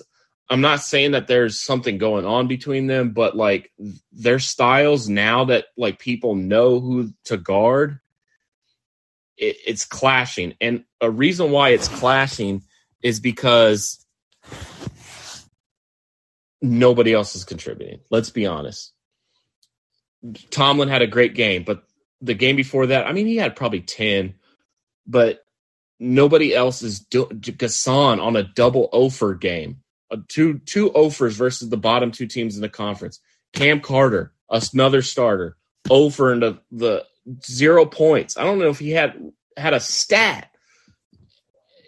I'm not saying that there's something going on between them, but like their styles now that like people know who to guard, it, it's clashing. And a reason why it's clashing is because nobody else is contributing. Let's be honest. Tomlin had a great game, but the game before that, I mean, he had probably 10, but nobody else is do- on a double Ofer game, two two Ofers versus the bottom two teams in the conference. Cam Carter, another starter, over into the zero points. I don't know if he had had a stat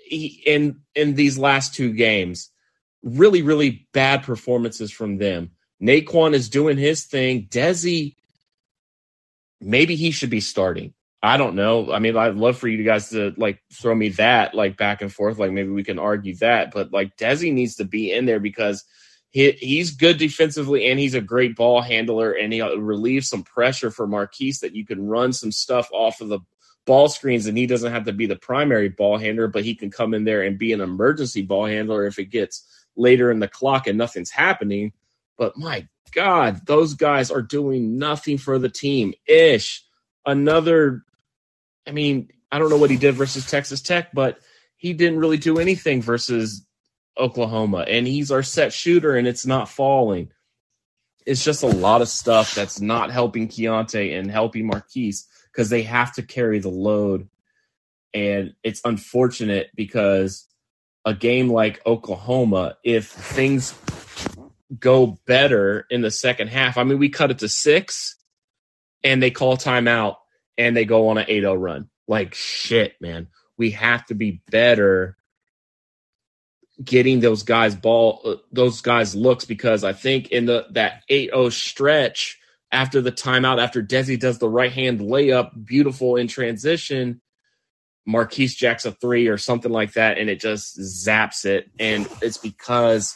he, in in these last two games. Really, really bad performances from them. Naquan is doing his thing. Desi, maybe he should be starting. I don't know. I mean, I'd love for you guys to like throw me that like back and forth. Like maybe we can argue that, but like Desi needs to be in there because he he's good defensively and he's a great ball handler and he relieves some pressure for Markquis that you can run some stuff off of the ball screens and he doesn't have to be the primary ball handler, but he can come in there and be an emergency ball handler if it gets later in the clock and nothing's happening. But my God, those guys are doing nothing for the team. Ish, another I mean, I don't know what he did versus Texas Tech, but he didn't really do anything versus Oklahoma. And he's our set shooter, and it's not falling. It's just a lot of stuff that's not helping Keyontae and helping Markquis because they have to carry the load. And it's unfortunate because a game like Oklahoma, if things go better in the second half, I mean, we cut it to six and they call timeout and they go on an 8 0 run. Like, shit, man. We have to be better getting those guys ball uh, those guys looks because I think in the that 8-0 stretch after the timeout after Desi does the right hand layup beautiful in transition Markquis jacks a 3 or something like that and it just zaps it and it's because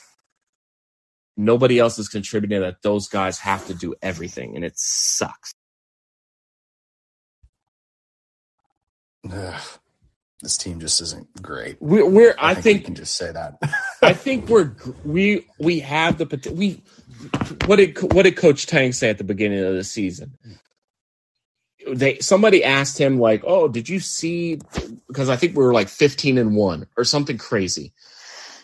nobody else is contributing that those guys have to do everything and it sucks Ugh, this team just isn't great. We're, we're I, I think, think, we can just say that. I think we're we we have the. We what did what did Coach Tang say at the beginning of the season? They somebody asked him like, "Oh, did you see?" Because I think we were like fifteen and one or something crazy,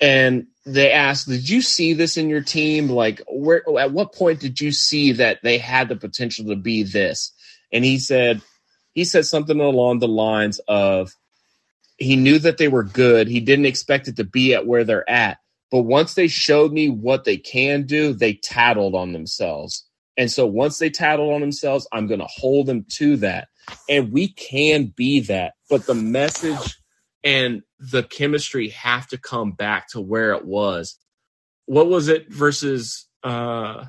and they asked, "Did you see this in your team? Like, where at what point did you see that they had the potential to be this?" And he said, he said something along the lines of he knew that they were good. He didn't expect it to be at where they're at. But once they showed me what they can do, they tattled on themselves. And so once they tattled on themselves, I'm going to hold them to that. And we can be that. But the message and the chemistry have to come back to where it was. What was it versus uh,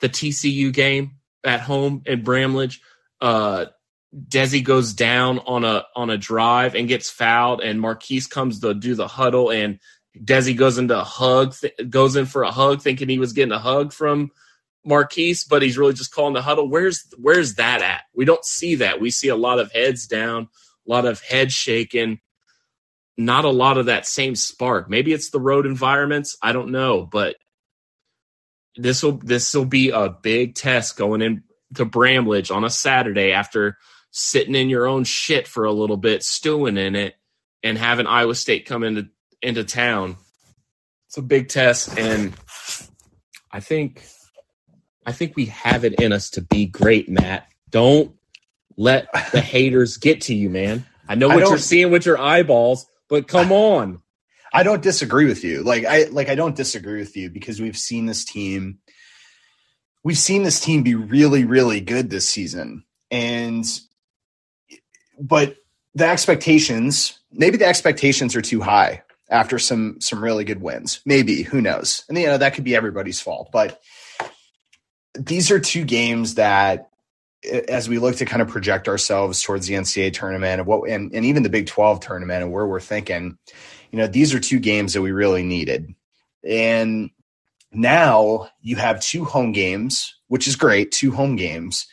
the TCU game at home in Bramlage? Uh, Desi goes down on a on a drive and gets fouled, and Markquis comes to do the huddle, and Desi goes into a hug, th- goes in for a hug, thinking he was getting a hug from Markquis, but he's really just calling the huddle. Where's where's that at? We don't see that. We see a lot of heads down, a lot of head shaking, not a lot of that same spark. Maybe it's the road environments. I don't know, but this will this will be a big test going in to Bramlage on a Saturday after sitting in your own shit for a little bit, stewing in it, and having Iowa State come into into town. It's a big test, and I think I think we have it in us to be great, Matt. Don't let the (laughs) haters get to you, man. I know what I you're seeing with your eyeballs, but come on. I don't disagree with you. Like I like I don't disagree with you because we've seen this team we've seen this team be really really good this season. And but the expectations, maybe the expectations are too high after some some really good wins. Maybe, who knows? And you know, that could be everybody's fault, but these are two games that as we look to kind of project ourselves towards the NCAA tournament and what and, and even the Big 12 tournament and where we're thinking, you know, these are two games that we really needed. And now you have two home games, which is great, two home games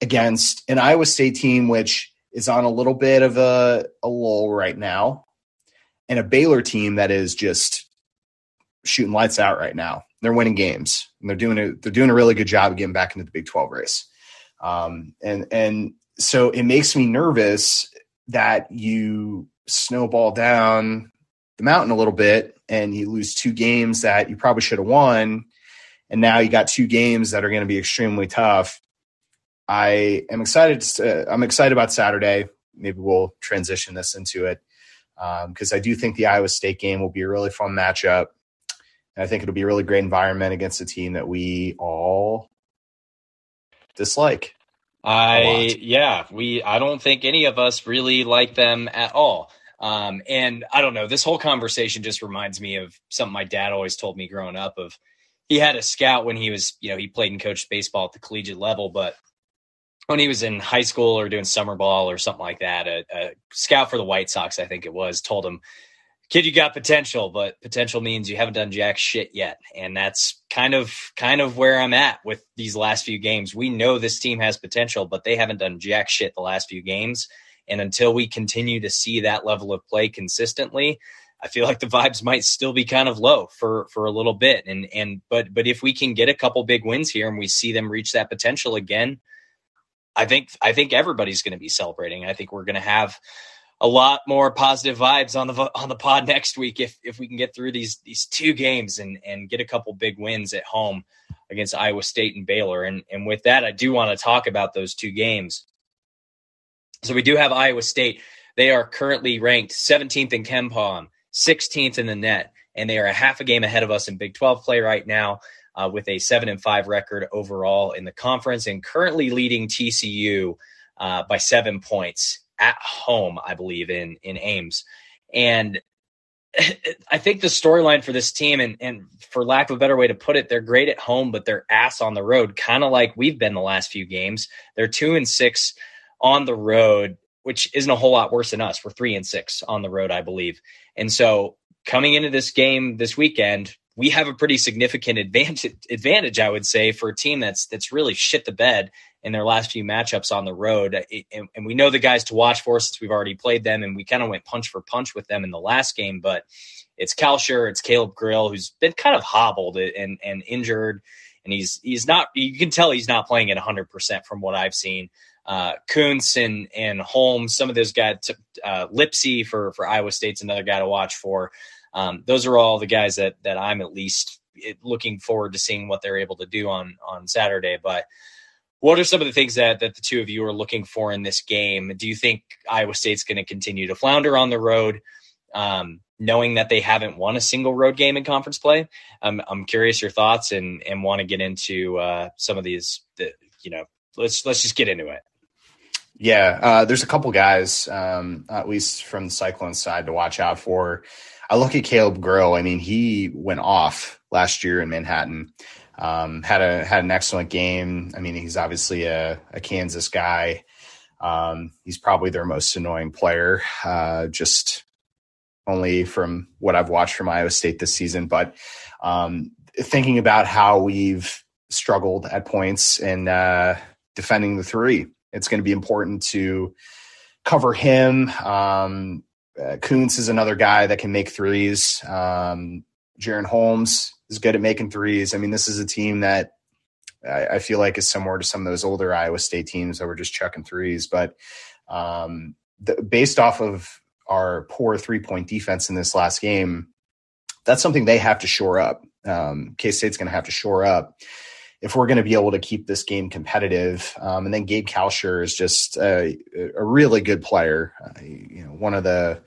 against an Iowa State team which is on a little bit of a, a lull right now, and a Baylor team that is just shooting lights out right now. They're winning games, and they're doing a they're doing a really good job of getting back into the Big Twelve race. Um, and and so it makes me nervous that you snowball down the mountain a little bit and you lose two games that you probably should have won and now you got two games that are going to be extremely tough I am excited. To, I'm excited about Saturday. Maybe we'll transition this into it because um, I do think the Iowa State game will be a really fun matchup. And I think it'll be a really great environment against a team that we all dislike. I yeah, we I don't think any of us really like them at all. Um, and I don't know, this whole conversation just reminds me of something my dad always told me growing up of he had a scout when he was, you know, he played and coached baseball at the collegiate level, but when he was in high school or doing summer ball or something like that. A, a scout for the White Sox, I think it was, told him, "Kid, you got potential, but potential means you haven't done jack shit yet." And that's kind of kind of where I'm at with these last few games. We know this team has potential, but they haven't done jack shit the last few games. And until we continue to see that level of play consistently, I feel like the vibes might still be kind of low for for a little bit. And and but but if we can get a couple big wins here and we see them reach that potential again, I think I think everybody's going to be celebrating. I think we're going to have a lot more positive vibes on the on the pod (laughs) next week if if we can get through these these two games and and get a couple big wins at home against Iowa State and Baylor. And and with that, I do want to talk about those two games. So we do have Iowa State. They are currently ranked 17th in KenPom, 16th in the net, and they are a half a game ahead of us in Big 12 play right now uh, with a seven and five record overall in the conference, and currently leading TCU uh, by seven points at home, I believe in in Ames. And (laughs) I think the storyline for this team, and, and for lack of a better way to put it, they're great at home, but they're ass on the road, kind of like we've been the last few games. They're two and six on the road, which isn't a whole lot worse than us. We're three and six on the road, I believe. And so coming into this game this weekend, we have a pretty significant advantage advantage I would say for a team that's that's really shit the bed in their last few matchups on the road. And, and we know the guys to watch for since we've already played them and we kind of went punch for punch with them in the last game but it's Kalscheur, it's Caleb Grill who's been kind of hobbled and and injured and he's he's not you can tell he's not playing at 100% from what I've seen. Uh, Kuntz and and Holmes some of those guys uh, Lipsey for for Iowa State's another guy to watch for um, those are all the guys that that I'm at least looking forward to seeing what they're able to do on on Saturday. But what are some of the things that that the two of you are looking for in this game? Do you think Iowa State's going to continue to flounder on the road? Um, knowing that they haven't won a single road game in conference play. I'm I'm curious your thoughts and and want to get into uh, some of these. The, you know, let's let's just get into it. Yeah, uh, there's a couple guys, um, at least from the Cyclone side, to watch out for. I look at Caleb Grill. I mean, he went off last year in Manhattan. Um, had a had an excellent game. I mean, he's obviously a, a Kansas guy. Um, he's probably their most annoying player, uh, just only from what I've watched from Iowa State this season. But um, thinking about how we've struggled at points in uh, defending the three, it's going to be important to cover him. Um, uh, is another guy that can make threes. Um, Jaren Holmes is good at making threes. I mean, this is a team that I, I, feel like is similar to some of those older Iowa State teams that were just chucking threes. But um, the, based off of our poor three point defense in this last game, that's something they have to shore up. Um, K State's going to have to shore up if we're going to be able to keep this game competitive. Um, and then Gabe Kalscheur is just a, a really good player. Uh, you know, one of the,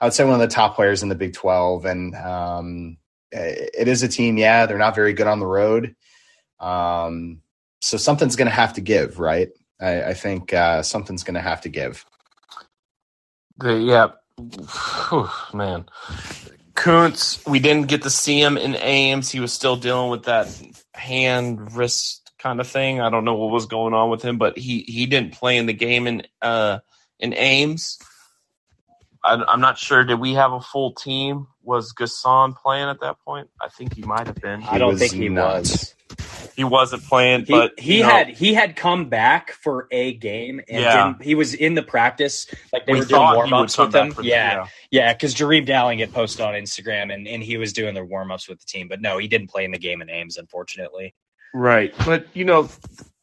I would say one of the top players in the Big 12. And um, it is a team, yeah, they're not very good on the road. Um, so something's going to have to give, right? I, I think uh, something's going to have to give. Yeah. Man. Kuntz, we didn't get to see him in Ames. He was still dealing with that hand wrist kind of thing. I don't know what was going on with him, but he he didn't play in the game in uh in Ames. I, am not sure. Did we have a full team? Was Gasson playing at that point? I think he might have been. I don't think he not. was. He wasn't playing, he, but he know, had he had come back for a game and yeah. he was in the practice like they we were doing warm ups with him. yeah, yeah, because Jareem Dowling had posted on Instagram and, and he was doing the warm ups with the team, but no, he didn't play in the game in Ames, unfortunately. Right, but you know,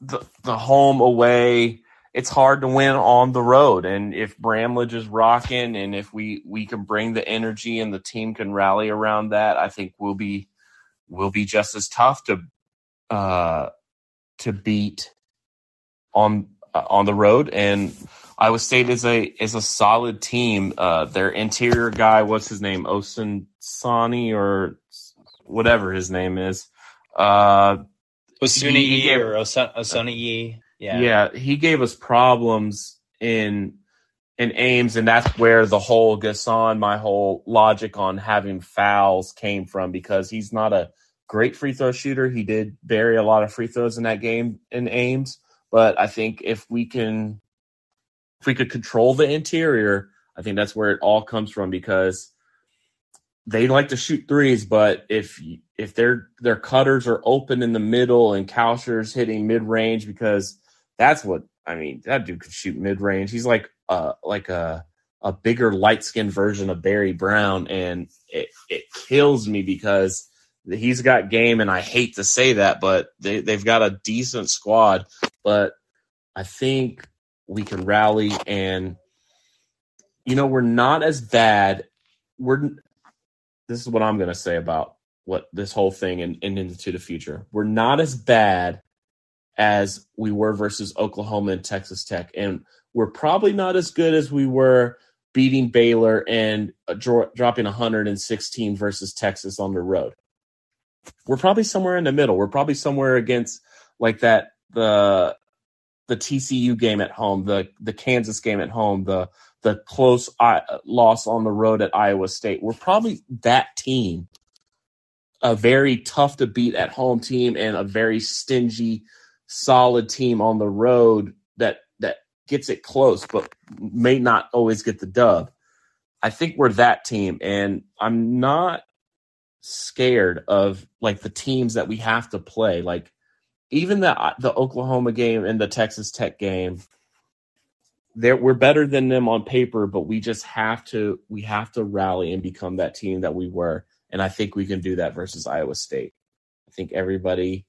the the home away, it's hard to win on the road, and if Bramlage is rocking, and if we we can bring the energy and the team can rally around that, I think we'll be we'll be just as tough to uh to beat on uh, on the road and Iowa State is a is a solid team. Uh, their interior guy, what's his name, Osun Sani or whatever his name is. Uh, Osuni or Osuni Yeah, yeah, he gave us problems in in Ames, and that's where the whole Gasson, my whole logic on having fouls came from because he's not a great free throw shooter. He did bury a lot of free throws in that game in Ames, But I think if we can, if we could control the interior, I think that's where it all comes from because they like to shoot threes, but if if their their cutters are open in the middle and Kalscheur's hitting mid range because that's what I mean. That dude could shoot mid range. He's like uh like a a bigger light skinned version of Barry Brown, and it it kills me because he's got game, and I hate to say that, but they they've got a decent squad, but I think we can rally and you know we're not as bad we're this is what i'm going to say about what this whole thing and, and into the future we're not as bad as we were versus oklahoma and texas tech. And we're probably not as good as we were beating baylor and uh, dro- dropping 116 versus texas on the road. We're probably somewhere in the middle. We're probably somewhere against like that the the TCU game at home, the the Kansas game at home, the the close uh, loss on the road at Iowa State. We're probably that team, a very tough to beat at home team and a very stingy, solid team on the road that that gets it close, but may not always get the dub. I think we're that team, and I'm not scared of like the teams that we have to play. Like even the the Oklahoma game and the Texas Tech game, there we're better than them on paper, but we just have to we have to rally and become that team that we were, and I think we can do that versus Iowa State. I think everybody,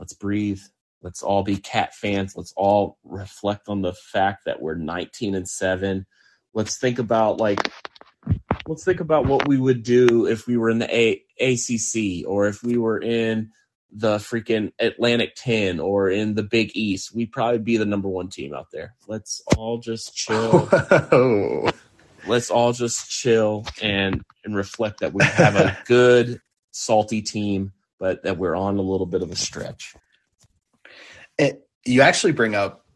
let's breathe. Let's all be cat fans. Let's all reflect on the fact that we're 19 and 7. Let's think about like let's think about what we would do if we were in the A- ACC or if we were in the freaking Atlantic 10 or in the Big East, we'd probably be the number one team out there. Let's all just chill. (laughs) Oh. Let's all just chill and, and reflect that we have a (laughs) good, salty team, but that we're on a little bit of a stretch. It, you actually bring up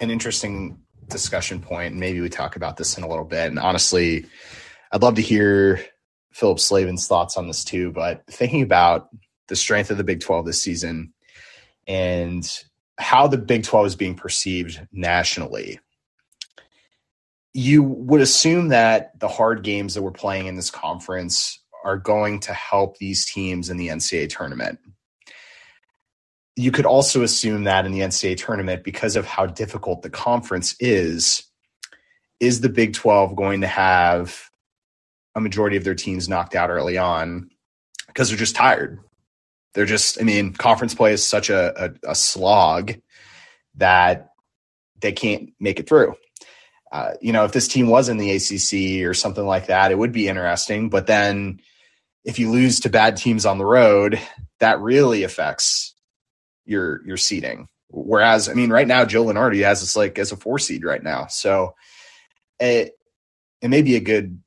an interesting discussion point, and maybe we talk about this in a little bit. And honestly, I'd love to hear Phillip Slavin's thoughts on this too. But thinking about the strength of the Big 12 this season and how the Big 12 is being perceived nationally. You would assume that the hard games that we're playing in this conference are going to help these teams in the NCAA tournament. You could also assume that in the NCAA tournament, because of how difficult the conference is, is the Big 12 going to have a majority of their teams knocked out early on because they're just tired? they're just, I mean, conference play is such a, a, a slog that they can't make it through. Uh, you know, if this team was in the ACC or something like that, it would be interesting. But then if you lose to bad teams on the road, that really affects your your seeding. Whereas, I mean, right now Joe Lunardi has us like as a four seed right now, so it it may be a good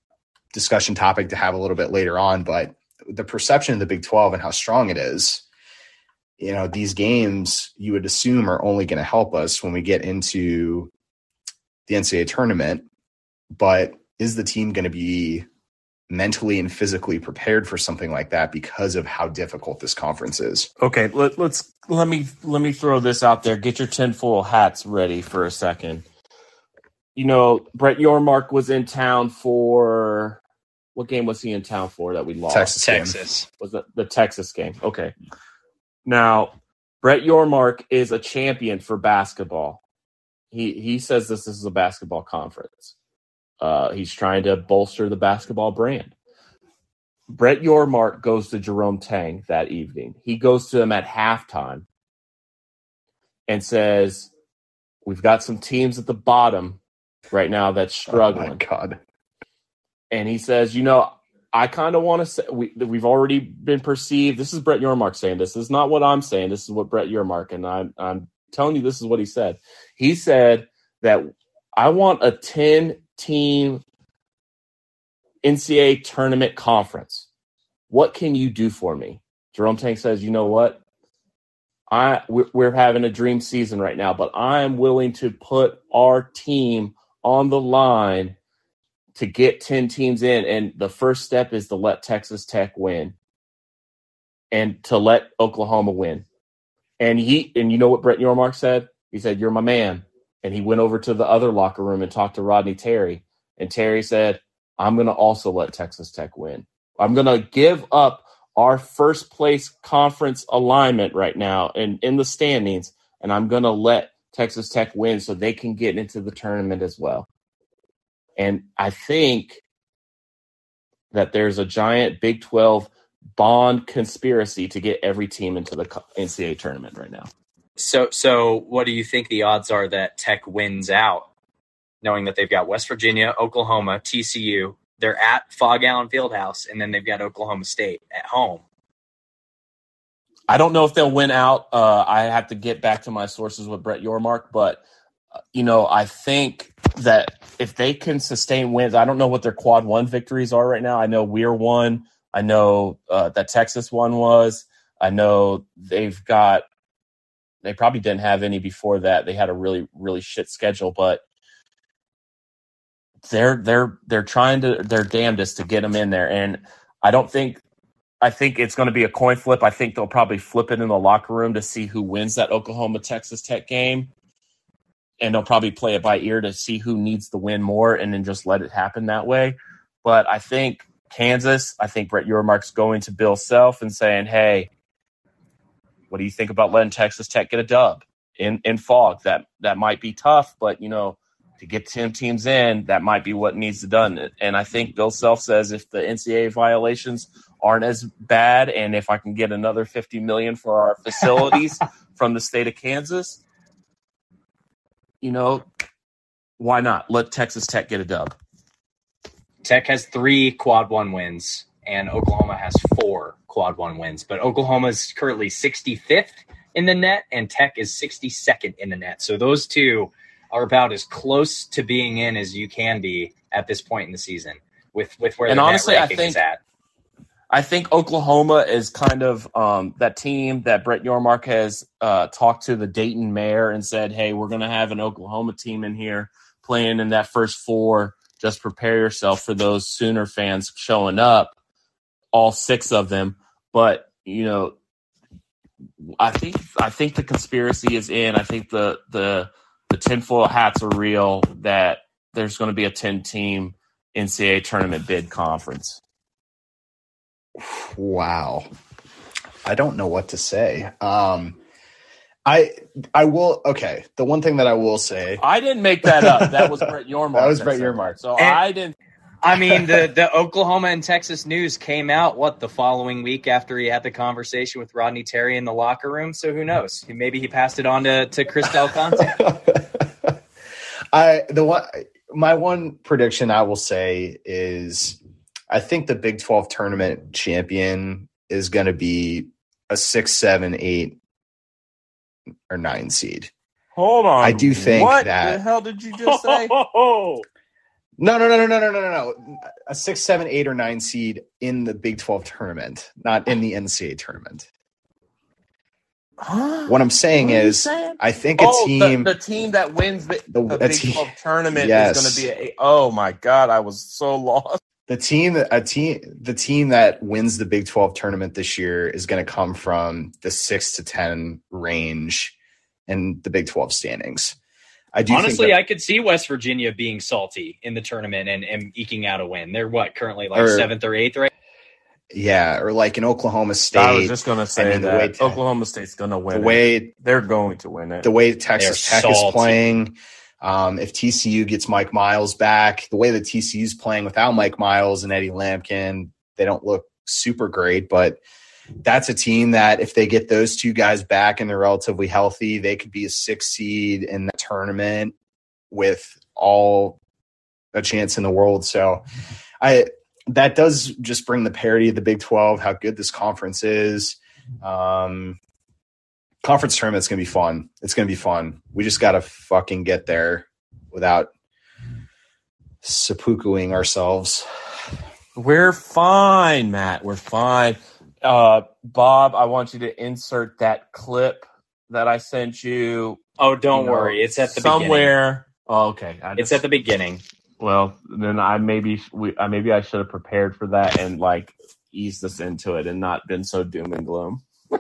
discussion topic to have a little bit later on. But the perception of the Big 12 and how strong it is, you know, these games you would assume are only going to help us when we get into the NCAA tournament. But is the team going to be mentally and physically prepared for something like that because of how difficult this conference is? Okay, let, let's let me let me throw this out there. Get your tinfoil hats ready for a second. You know, Brett Yormark was in town for what game was he in town for that we lost? Texas. Texas. Was it the Texas game? Okay. Now, Brett Yormark is a champion for basketball. He he says this, this is a basketball conference. Uh, he's trying to bolster the basketball brand. Brett Yormark goes to Jerome Tang that evening. He goes to him at halftime and says, "We've got some teams at the bottom right now that's struggling." Oh my God and he says, you know, I kind of want to say we, we've already been perceived. This is Brett Yormark saying this. this. is not what I'm saying. This is what Brett Yormark and I'm I'm telling you this is what he said. He said that I want a 10 team NCAA tournament conference. What can you do for me? Jerome Tang says, you know what? I we're, having a dream season right now, but I am willing to put our team on the line to get 10 teams in. And the first step is to let Texas Tech win and to let Oklahoma win. And he and you know what Brett Yormark said? He said, "You're my man." And he went over to the other locker room and talked to Rodney Terry. And Terry said, "I'm going to also let Texas Tech win. I'm going to give up our first place conference alignment right now and in the standings, and I'm going to let Texas Tech win so they can get into the tournament as well." And I think that there's a giant Big 12 bond conspiracy to get every team into the NCAA tournament right now. So, so what do you think the odds are that Tech wins out, knowing that they've got West Virginia, Oklahoma, TCU, they're at Phog Allen Fieldhouse, and then they've got Oklahoma State at home. I don't know if they'll win out. Uh, I have to get back to my sources with Brett Yormark, but uh, you know, I think that if they can sustain wins, I don't know what their quad one victories are right now. I know we're one. I know uh, that Texas one was. I know they've got. They probably didn't have any before that. They had a really really shit schedule, but they're they're they're trying to their damnedest to get them in there. And I don't think I think it's going to be a coin flip. I think they'll probably flip it in the locker room to see who wins that Oklahoma Texas Tech game and they'll probably play it by ear to see who needs the win more and then just let it happen that way. But I think Kansas, I think Brett Yormark's going to Bill Self and saying, hey, what do you think about letting Texas Tech get a dub in, in Phog? That that might be tough, but you know, to get 10 teams in, that might be what needs to be done. And I think Bill Self says if the NCAA violations aren't as bad and if I can get another 50 million for our (laughs) facilities from the state of Kansas, you know, why not let Texas Tech get a dub? Tech has three quad one wins, and Oklahoma has four quad one wins. But Oklahoma is currently 65th in the net, and Tech is 62nd in the net. So those two are about as close to being in as you can be at this point in the season with with where and the honestly, I think. I think Oklahoma is kind of um, that team that Brett Yormark has uh, talked to the Dayton mayor and said, "Hey, we're going to have an Oklahoma team in here playing in that first four. Just prepare yourself for those Sooner fans showing up, all six of them." But you know, I think I think the conspiracy is in. I think the the the tinfoil hats are real. That there's going to be a ten team NCAA tournament bid conference. Wow. I don't know what to say. Um, I I will okay. The one thing that I will say, I didn't make that up. That was Brett (laughs) Yormark. That was Brett Yormark. So And- I didn't. I mean, the the Oklahoma and Texas news came out what the following week after he had the conversation with Rodney Terry in the locker room. So who knows? Maybe he passed it on to to Chris Del Conte. (laughs) I the one my one prediction I will say is I think the Big Twelve tournament champion is going to be a six, seven, eight, or nine seed. Hold on. I do think what that- the hell did you just say? (laughs) (laughs) No, no, no, no, no, no, no, no. A six, seven, eight, or nine seed in the Big Twelve tournament, not in the NCAA tournament. Huh? What I'm saying what is, saying? I think a oh, team, the, the, team that wins the, the, the Big team, 12 tournament yes. is going to be a. Oh my god, I was so lost. The team, a team, the team that wins the Big 12 tournament this year is going to come from the six to ten range in the Big 12 standings. I do Honestly, that, I could see West Virginia being salty in the tournament and, and eking out a win. They're what currently like Or- seventh or eighth, right? yeah, or like in Oklahoma State, I was just going to say mean, the that way te- Oklahoma State's going to the win. it. way They're going to win it. the way Texas They're Tech is playing, um, if TCU gets Mike Miles back, the way that TCU's playing without Mike Miles and Eddie Lampkin, they don't look super great, but that's a team that if they get those two guys back and they're relatively healthy, they could be a six seed in the tournament with all a chance in the world. So I that does just bring the parity of the Big 12, how good this conference is. Um, conference tournament's gonna be fun. It's gonna be fun. We just gotta fucking get there without seppukuing ourselves. We're fine, Matt. We're fine. Uh, Bob, I want you to insert that clip that I sent you. Oh, don't you know, worry, it's at the beginning. somewhere. Oh, okay. I It's at the beginning. Well, then I maybe we I maybe I should have prepared for that and like eased us into it and not been so doom and gloom. (laughs)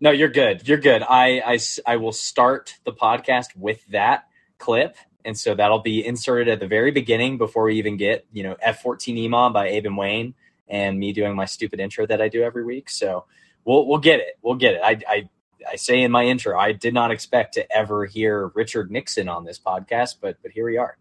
No, you're good. You're good. I, I, I will start the podcast with that clip. And so that'll be inserted at the very beginning before we even get, you know, F14 EMA by Abe and Wayne and me doing my stupid intro that I do every week. So we'll, we'll get it. We'll get it. I, I, I say in my intro, I did not expect to ever hear Richard Nixon on this podcast, but, but here we are.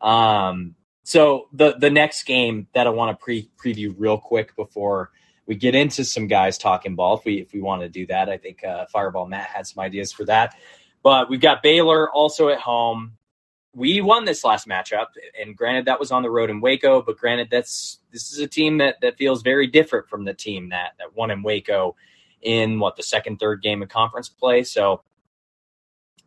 Um, so the, the next game that I want to pre preview real quick before we get into some guys talking ball if we if we want to do that. I think uh, Fireball Matt had some ideas for that. But we've got Baylor also at home. We won this last matchup, and granted that was on the road in Waco, but granted that's this is a team that that feels very different from the team that that won in Waco in what the second third game of conference play. So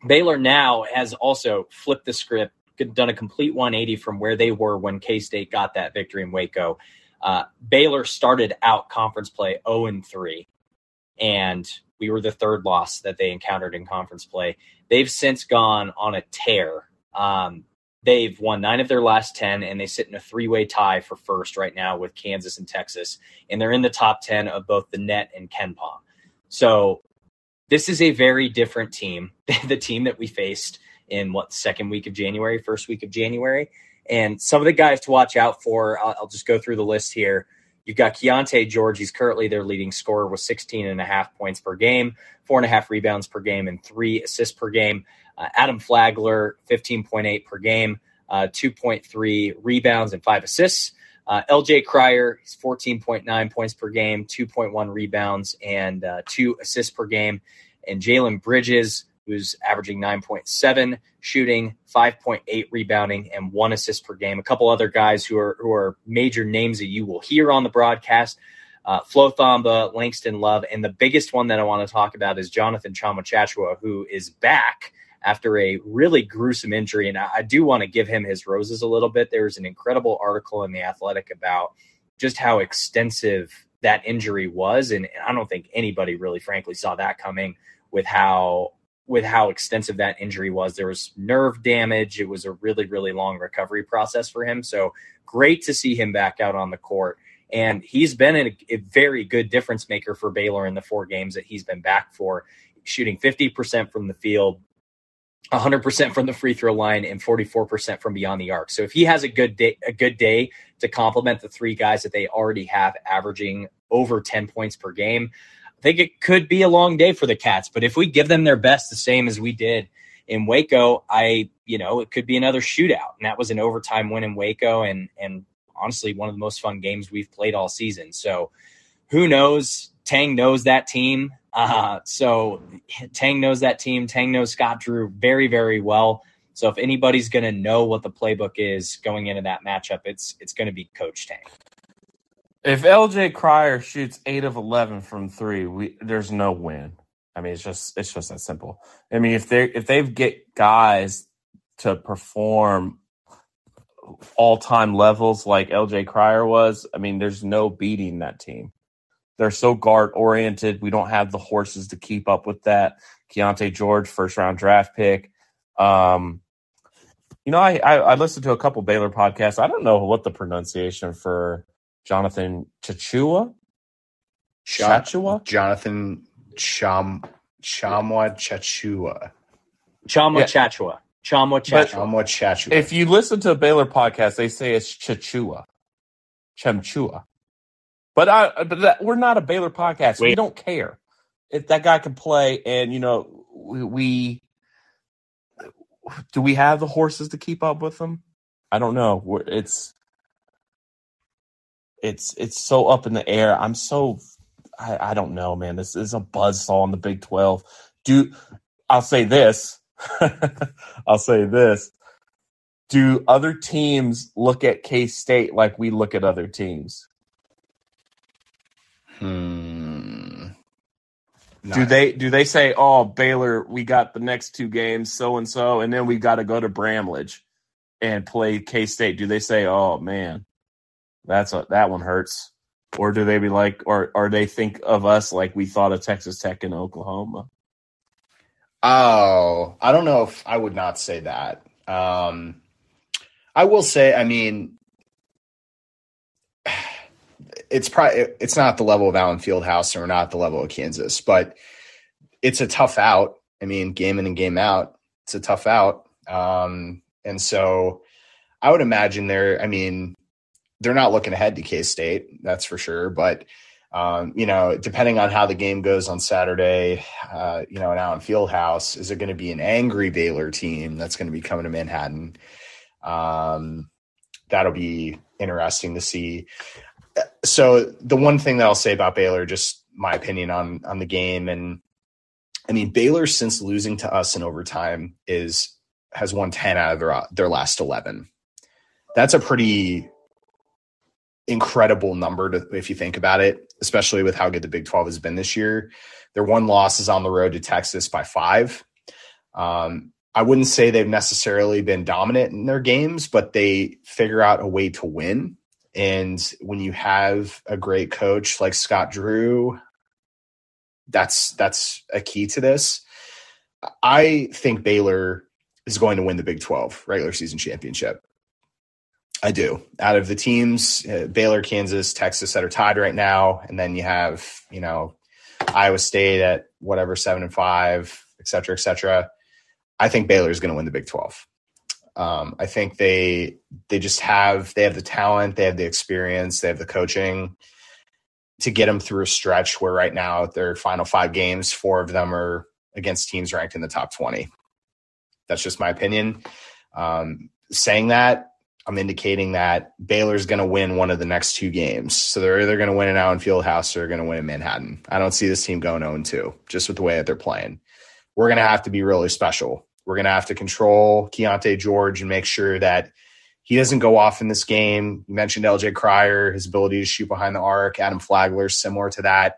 Baylor now has also flipped the script, done a complete 180 from where they were when K State got that victory in Waco. Uh, Baylor started out conference play 0 and 3, and we were the third loss that they encountered in conference play. They've since gone on a tear. Um, they've won nine of their last 10, and they sit in a three way tie for first right now with Kansas and Texas. And they're in the top 10 of both the net and KenPom. So this is a very different team, (laughs) the team that we faced in what second week of January, first week of January. And some of the guys to watch out for, I'll, I'll just go through the list here. You've got Keyonte George. He's currently their leading scorer with 16 and a half points per game, four and a half rebounds per game, and three assists per game. Uh, Adam Flagler, 15.8 per game, uh, 2.3 rebounds and five assists. Uh, LJ Cryer, he's 14.9 points per game, 2.1 rebounds, and uh, two assists per game. And Jalen Bridges, who's averaging 9.7 shooting, 5.8 rebounding, and one assist per game. A couple other guys who are who are major names that you will hear on the broadcast. Uh, Flo Thamba, Langston Love, and the biggest one that I want to talk about is Jonathan Tchamwa Tchatchoua, who is back after a really gruesome injury. And I, I do want to give him his roses a little bit. There's an incredible article in The Athletic about just how extensive that injury was. And, and I don't think anybody really, frankly, saw that coming with how with how extensive that injury was. There was nerve damage. It was a really, really long recovery process for him. So great to see him back out on the court. And he's been a, a very good difference maker for Baylor in the four games that he's been back for, shooting 50% from the field, 100% from the free throw line, and 44% from beyond the arc. So if he has a good day, a good day to complement the three guys that they already have averaging over 10 points per game, I think it could be a long day for the Cats, but if we give them their best, the same as we did in Waco, I, you know, it could be another shootout. And that was an overtime win in Waco and, and honestly, one of the most fun games we've played all season. So who knows? Tang knows that team. Uh, so Tang knows that team. Tang knows Scott Drew very, very well. So if anybody's going to know what the playbook is going into that matchup, it's it's going to be Coach Tang. If LJ Cryer shoots eight of eleven from three, we there's no win. I mean, it's just it's just that simple. I mean, if they if they get guys to perform all time levels like LJ Cryer was, I mean, there's no beating that team. They're so guard oriented. We don't have the horses to keep up with that. Keyonte George, first round draft pick. Um, you know, I, I, I listened to a couple Baylor podcasts. I don't know what the pronunciation for Jonathan Chachua. Chachua? Jonathan Cham Chamwa Chachua. Chamwa Yeah. Chachua. Chamwa Chachua. Chamwa Chachua. If you listen to a Baylor podcast, they say it's Chachua, Chemchua. But I, uh, but that, we're not a Baylor podcast. We don't care if that guy can play. And you know, we, we do we have the horses to keep up with them? I don't know. We're, it's it's it's so up in the air. I'm so I, I don't know, man. This is a buzzsaw in the Big Twelve. Do I'll say this. (laughs) I'll say this. Do other teams look at K State like we look at other teams? Hmm. Do they do they say, "Oh, Baylor, we got the next two games, so and so, and then we got to go to Bramlage and play K State"? Do they say, "Oh man, that's a, that one hurts," or do they be like, or or they think of us like we thought of Texas Tech and Oklahoma? Oh, I don't know if I would not say that. Um, I will say, I mean, it's probably it's not the level of Allen Fieldhouse or not the level of Kansas, but it's a tough out. I mean, game in and game out, it's a tough out. Um, and so I would imagine they're, I mean, they're not looking ahead to K State, that's for sure. But, um, you know, depending on how the game goes on Saturday, uh, you know, in Allen Fieldhouse, is it going to be an angry Baylor team that's going to be coming to Manhattan? Um, that'll be interesting to see. So the one thing that I'll say about Baylor, just my opinion on on the game, and I mean Baylor since losing to us in overtime is has won ten out of their their last eleven. That's a pretty incredible number to, if you think about it, especially with how good the Big Twelve has been this year. Their one loss is on the road to Texas by five. Um, I wouldn't say they've necessarily been dominant in their games, but they figure out a way to win. And when you have a great coach like Scott Drew, that's that's a key to this. I think Baylor is going to win the Big 12 regular season championship. I do. Out of the teams, uh, Baylor, Kansas, Texas that are tied right now, and then you have, you know, Iowa State at whatever 7 and 5, et cetera, et cetera. I think Baylor is going to win the Big 12. Um, I think they they just have they have the talent, they have the experience, they have the coaching to get them through a stretch where right now their final five games, four of them are against teams ranked in the top 20. That's just my opinion. Um, saying that, I'm indicating that Baylor's going to win one of the next two games. So they're either going to win in Allen Fieldhouse or they're going to win in Manhattan. I don't see this team going 0 2, just with the way that they're playing. We're going to have to be really special we're going to have to control Keyonte George and make sure that he doesn't go off in this game. You mentioned LJ Cryer, his ability to shoot behind the arc. Adam Flagler, similar to that.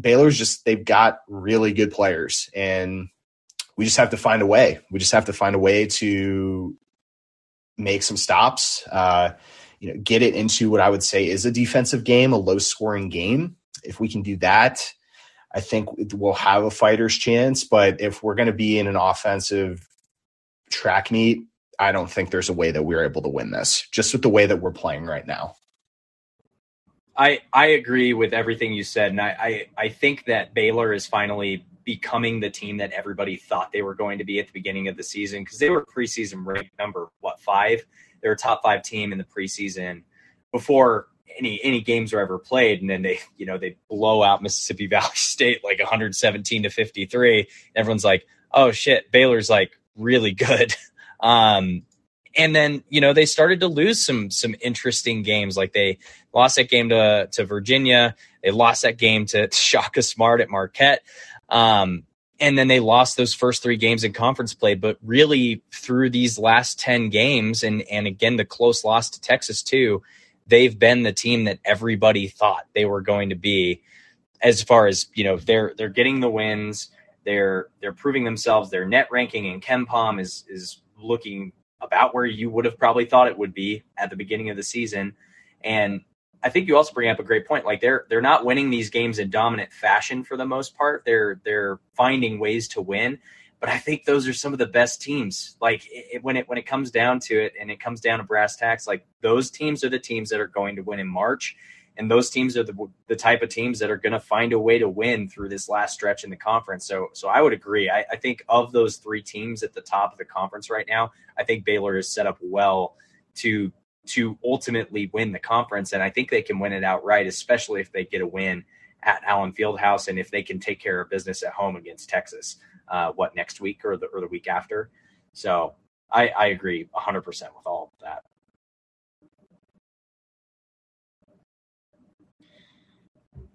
Baylor's just, they've got really good players, and we just have to find a way. We just have to find a way to make some stops, uh, you know, get it into what I would say is a defensive game, a low scoring game. If we can do that, I think we'll have a fighter's chance. But if we're going to be in an offensive track meet, I don't think there's a way that we're able to win this, just with the way that we're playing right now. I I agree with everything you said, and I I, I think that Baylor is finally becoming the team that everybody thought they were going to be at the beginning of the season because they were preseason ranked number what five? They were top five team in the preseason before any any games were ever played, and then they you know they blow out Mississippi (laughs) Valley State like 117 to 53. Everyone's like, oh shit, Baylor's like really good. (laughs) Um, and then you know they started to lose some some interesting games. Like they lost that game to to Virginia. They lost that game to (laughs) Shaka Smart at Marquette. Um, and then they lost those first three games in conference play. But really, through these last ten games, and and again the close loss to Texas too, they've been the team that everybody thought they were going to be as far as you know they're they're getting the wins. They're they're proving themselves. Their net ranking in KenPom is is looking about where you would have probably thought it would be at the beginning of the season. And I think you also bring up a great point. Like they're they're not winning these games in dominant fashion for the most part. They're they're finding ways to win but I think those are some of the best teams. Like it, when it when it comes down to it, and it comes down to brass tacks, like those teams are the teams that are going to win in March, and those teams are the the type of teams that are going to find a way to win through this last stretch in the conference. So so I would agree. I, I think of those three teams at the top of the conference right now, I think Baylor is set up well to to ultimately win the conference, and I think they can win it outright, especially if they get a win at Allen Fieldhouse and if they can take care of business at home against Texas uh, what next week or the or the week after. So I, I agree 100% with all of that.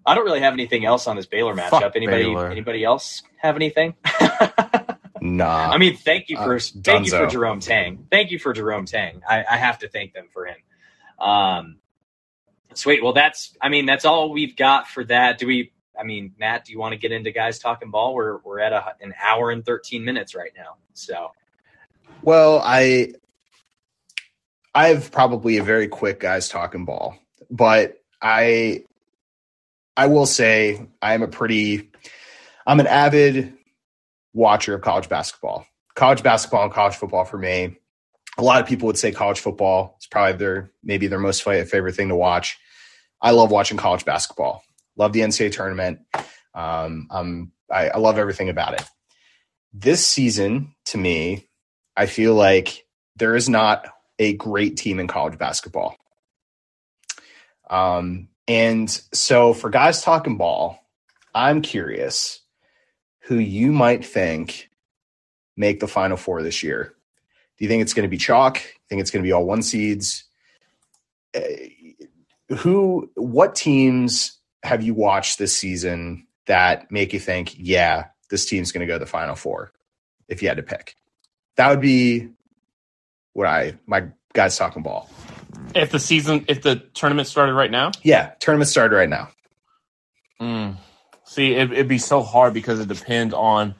I don't really have anything else on this Baylor matchup. Fuck anybody Baylor. anybody else have anything? (laughs) Nah. I mean, thank you for Uh, thank you for Jerome Tang. Thank you for Jerome Tang. I, I have to thank them for him. Um, sweet. Well, that's I mean that's all we've got for that. Do we? I mean, Matt, do you want to get into guys talking ball? We're we're at a, an hour and thirteen minutes right now. So Well, I I have probably a very quick guys talking ball, but I I will say I am a pretty I'm an avid watcher of college basketball. College basketball and college football for me. A lot of people would say college football is probably their maybe their most fa- favorite thing to watch. I love watching college basketball. Love the NCAA tournament. Um, I'm I, I love everything about it. This season, to me, I feel like there is not a great team in college basketball. Um, and so for guys talking ball, I'm curious who you might think make the final four this year. Do you think it's going to be chalk? You think it's going to be all one seeds? Uh, who, what teams have you watched this season that make you think, yeah, this team's going to go to the final four? If you had to pick, that would be what I my guys talking ball. If the season, if the tournament started right now, Yeah, tournament started right now. Mm. See, it, it'd be so hard because it depends on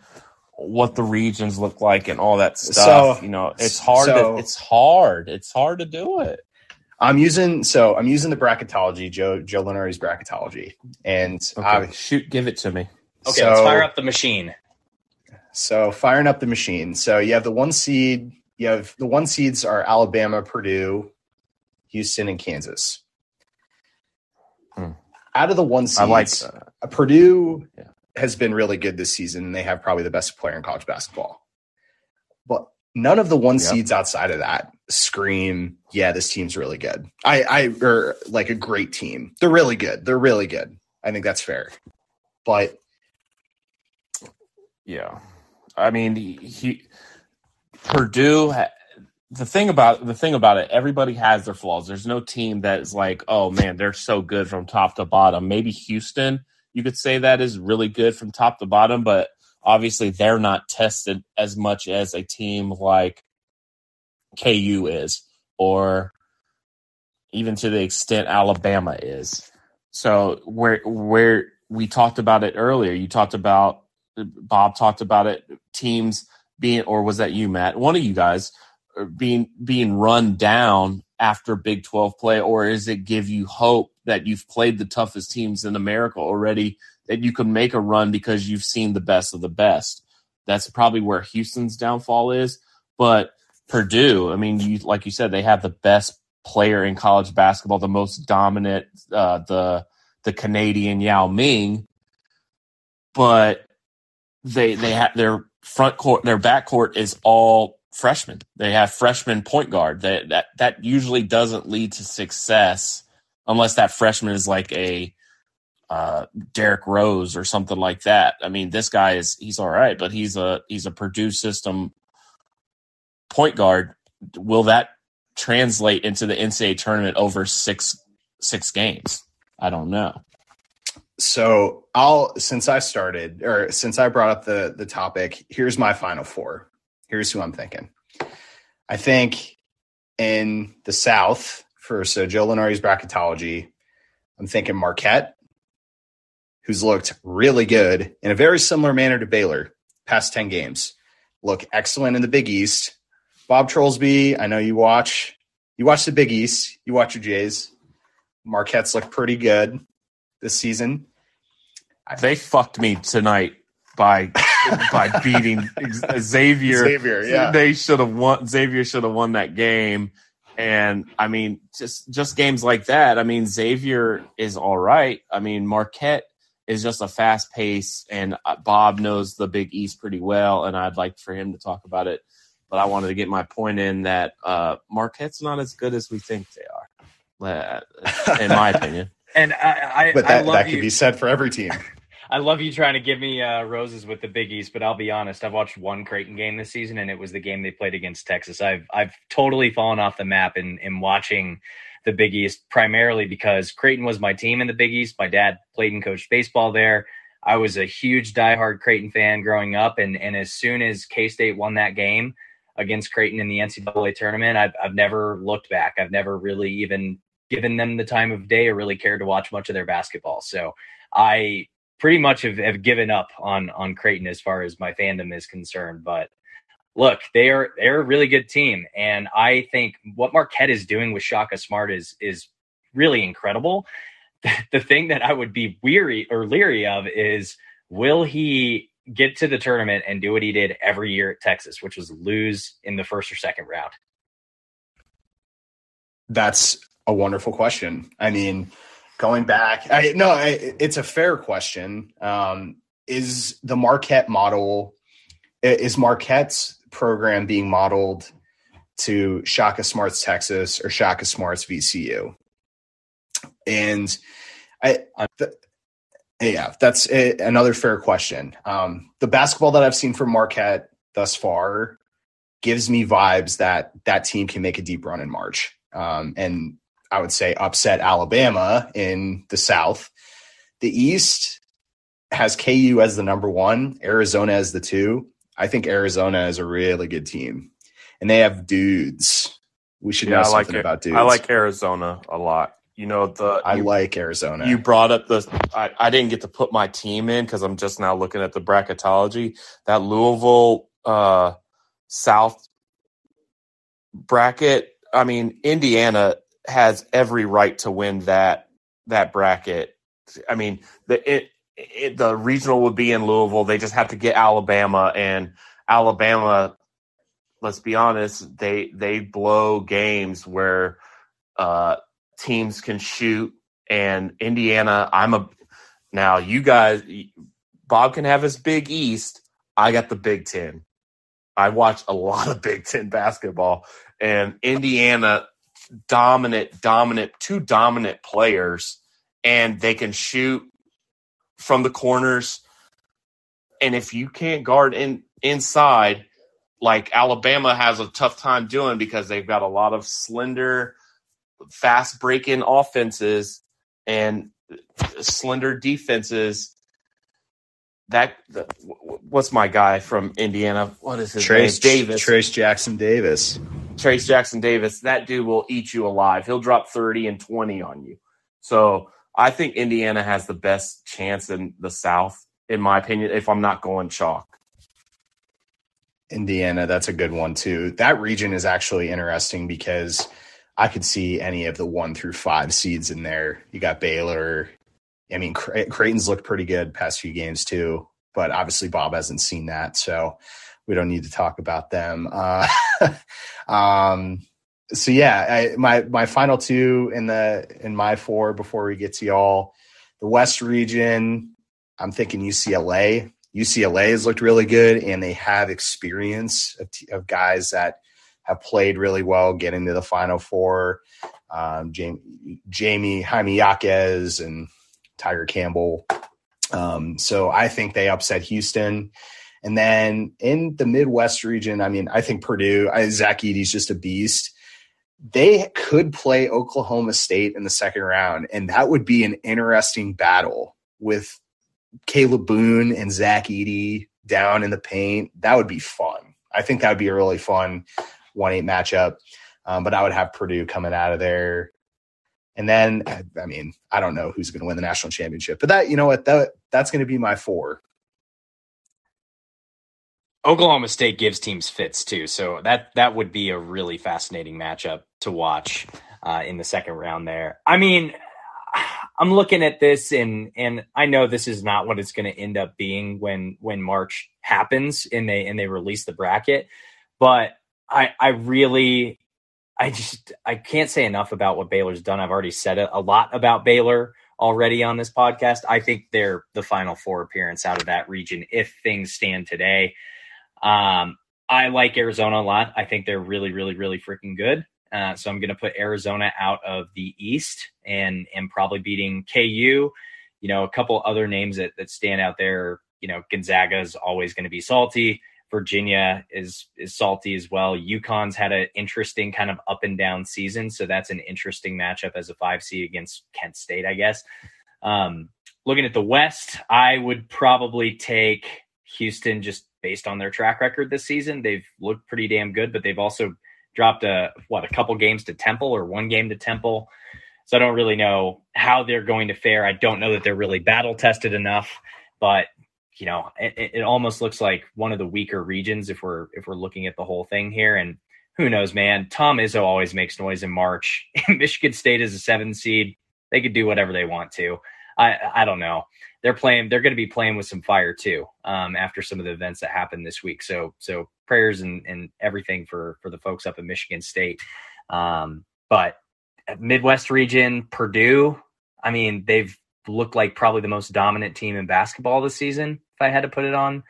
what the regions look like and all that stuff. So- you know, it's hard. so- to, it's hard. It's hard to do it. I'm using so I'm using the bracketology, Joe Joe Lunardi's bracketology, and Okay, I- shoot, give it to me. Okay, so, let's fire up the machine. So firing up the machine. So you have the one seed. You have the one seeds are Alabama, Purdue, Houston, and Kansas. Hmm. Out of the one seeds, I like uh, Purdue Yeah. has been really good this season. and They have probably the best player in college basketball. But none of the one Yep. seeds outside of that scream, yeah, this team's really good. I, I, or like a great team. They're really good. They're really good. I think that's fair. But Yeah, I mean, he, he Purdue. The thing about the thing about it, everybody has their flaws. There's no team that is like, oh man, they're so good from top to bottom. Maybe Houston, you could say that is really good from top to bottom, but obviously they're not tested as much as a team like KU is, or even to the extent Alabama is. So where where we talked about it earlier, you talked about Bob talked about it. Teams being, or was that you, Matt? One of you guys uh, being being run down after Big Twelve play, or is it give you hope that you've played the toughest teams in America already, that you can make a run because you've seen the best of the best? That's probably where Houston's downfall is. But Purdue, I mean, you like you said, they have the best player in college basketball, the most dominant, uh, the the Canadian Yao Ming, but they they have their front court, their back court is all freshmen. They have freshman point guard. That that that usually doesn't lead to success unless that freshman is like a uh, Derrick Rose or something like that. I mean, this guy is he's all right, but he's a he's a Purdue system point guard. Will that translate into the NCAA tournament over six six games? I don't know. So I'll since I started or since I brought up the the topic, here's my final four. Here's who I'm thinking. I think in the South for so Joe Lunardi's bracketology, I'm thinking Marquette, who's looked really good in a very similar manner to Baylor past 10 games. Look excellent in the Big East. Bob Trollsby, I know you watch you watch the Big East, you watch your Jays. Marquette's looked pretty good this season. They fucked me tonight by (laughs) by beating Xavier. Xavier, yeah. They should have won. Xavier should have won that game. And I mean, just just games like that. I mean, Xavier is all right. I mean, Marquette is just a fast pace, and uh, Bob knows the Big East pretty well, and I'd like for him to talk about it. But I wanted to get my point in that uh, Marquette's not as good as we think they are, uh, in my opinion. (laughs) And I, I, But I that, love that you. be said for every team. (laughs) I love you trying to give me uh, roses with the Big East, but I'll be honest. I've watched one Creighton game this season, and it was the game they played against Texas. I've I've totally fallen off the map in in watching the Big East primarily because Creighton was my team in the Big East. My dad played and coached baseball there. I was a huge diehard Creighton fan growing up, and and as soon as K State won that game against Creighton in the NCAA tournament, I've I've never looked back. I've never really even given them the time of day or really cared to watch much of their basketball. So I pretty much have, have given up on on Creighton as far as my fandom is concerned. But look, they are they're a really good team, and I think what Marquette is doing with Shaka Smart is is really incredible. (laughs) The thing that I would be weary or leery of is will he get to the tournament and do what he did every year at Texas, which was lose in the first or second round. That's a wonderful question. I mean, going back, I no, I, it's a fair question. Um, is the Marquette model is Marquette's program being modeled to Shaka Smart's Texas or Shaka Smart's VCU? And I, the, yeah, that's a, another fair question. Um, the basketball that I've seen from Marquette thus far gives me vibes that that team can make a deep run in March. Um, and I would say upset Alabama in the South. The East has KU as the number one, Arizona as the two. I think Arizona is a really good team, and they have dudes. We should Yeah, know I something like about dudes. I like Arizona a lot. You know the I you, like Arizona. you brought up the I, I didn't get to put my team in because I'm just now looking at the bracketology. That Louisville uh South bracket, I mean, Indiana has every right to win that that bracket. I mean, the it, it the regional would be in Louisville. They just have to get Alabama and Alabama let's be honest, they they blow games where uh teams can shoot and Indiana, I'm a now you guys Bob can have his Big East. I got the Big 10. I watch a lot of Big 10 basketball and Indiana dominant dominant two dominant players and they can shoot from the corners and if you can't guard in inside like Alabama has a tough time doing because they've got a lot of slender fast breaking offenses and slender defenses that the, what's my guy from Indiana what is his Trayce name Davis Trayce Jackson Davis. Trayce Jackson Davis, that dude will eat you alive. He'll drop 30 and 20 on you. So I think Indiana has the best chance in the South, in my opinion, if I'm not going chalk. Indiana, that's a good one too. That region is actually interesting because I could see any of the one through five seeds in there. You got Baylor. I mean, Creighton's looked pretty good past few games too, but obviously Bob hasn't seen that, so we don't need to talk about them. Uh, (laughs) um, so yeah, I, my my final two in the in my four before we get to y'all, the West region. I'm thinking UCLA. UCLA has looked really good, and they have experience of, t- of guys that have played really well, getting to the Final Four. Um, Jamie, Jamie Jaime Jaquez and Tiger Campbell. Um, so I think they upset Houston. And then in the Midwest region, I mean, I think Purdue, I, Zach Edey's just a beast. They could play Oklahoma State in the second round, and that would be an interesting battle with Kalib Boone and Zach Edey down in the paint. That would be fun. I think that would be a really fun one eight matchup. Um, but I would have Purdue coming out of there. And then, I mean, I don't know who's going to win the national championship, but that, you know what, that that's going to be my four. Oklahoma State gives teams fits too, so that that would be a really fascinating matchup to watch uh, in the second round. There, I mean, I'm looking at this and and I know this is not what it's going to end up being when when March happens and they and they release the bracket, but I I really I just I can't say enough about what Baylor's done. I've already said a lot about Baylor already on this podcast. I think they're the final four appearance out of that region if things stand today. Um, I like Arizona a lot. I think they're really, really, really freaking good. Uh, so I'm going to put Arizona out of the East and and probably beating KU. You know, a couple other names that that stand out there. You know, Gonzaga is always going to be salty. Virginia is is salty as well. UConn's had an interesting kind of up and down season, so that's an interesting matchup as a five seed against Kent State, I guess. Um, looking at the West, I would probably take Houston just based on their track record this season. They've looked pretty damn good, but they've also dropped a what a couple games to Temple or one game to Temple. So I don't really know how they're going to fare. I don't know that they're really battle tested enough, but you know, it, it almost looks like one of the weaker regions if we're if we're looking at the whole thing here. And who knows, man? Tom Izzo always makes noise in March. (laughs) Michigan State is a seven seed. They could do whatever they want to. I I don't know. They're playing. They're going to be playing with some fire too. Um, after some of the events that happened this week. So so prayers and and everything for for the folks up in Michigan State. Um, but Midwest region, Purdue. I mean, they've looked like probably the most dominant team in basketball this season. If I had to put it on,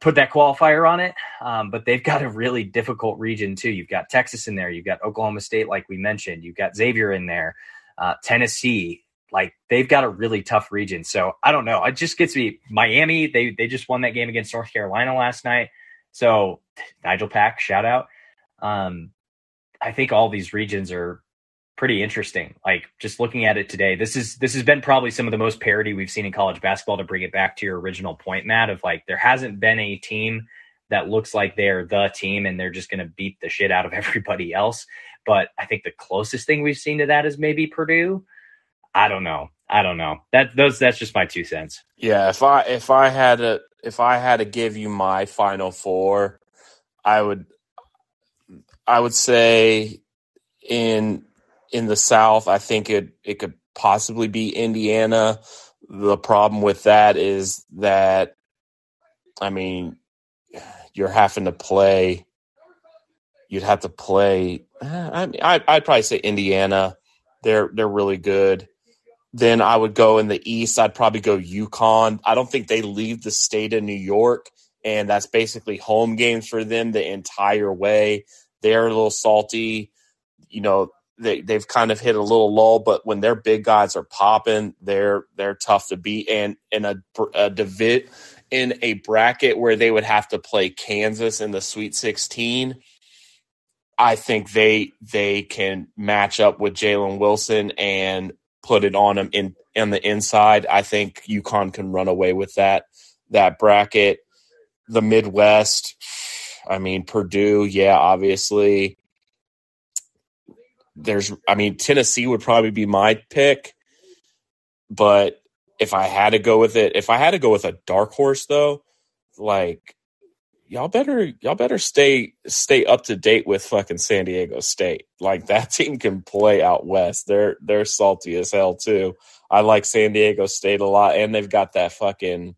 put that qualifier on it. Um, but they've got a really difficult region too. You've got Texas in there, you've got Oklahoma State, like we mentioned, you've got Xavier in there, uh, Tennessee. Like they've got a really tough region. So I don't know. It just gets me Miami. They they just won that game against North Carolina last night. So Nigel Pack, shout out. Um, I think all these regions are pretty interesting. Like just looking at it today, this is this has been probably some of the most parity we've seen in college basketball. To bring it back to your original point, Matt, of like there hasn't been a team that looks like they're the team and they're just going to beat the shit out of (laughs) everybody else. But I think the closest thing we've seen to that is maybe Purdue. I don't know. I don't know. That those that's just my two cents. Yeah, if I if I had to if I had to give you my final four, I would I would say in in the South, I think it it could possibly be Indiana. The problem with that is that I mean you're having to play you'd have to play I I I'd probably say Indiana. They're they're really good. Then I would go in the East. I'd probably go UConn. I don't think they leave the state of New York, and that's basically home games for them the entire way. They're a little salty. You know, they they've kind of hit a little lull, but when their big guys are popping, they're they're tough to beat. And in a, a divid in a bracket where they would have to play Kansas in the Sweet Sixteen, I think they they can match up with Jalen Wilson and put it on them in on the inside. I think UConn can run away with that that bracket. The Midwest, I mean Purdue, yeah, obviously. There's, I mean, Tennessee would probably be my pick, but if I had to go with it, if I had to go with a dark horse though, like y'all better y'all better stay stay up to date with fucking San Diego State. Like that (laughs) team can play out west. They're they're salty as hell too. I like San Diego State a lot, and they've got that fucking,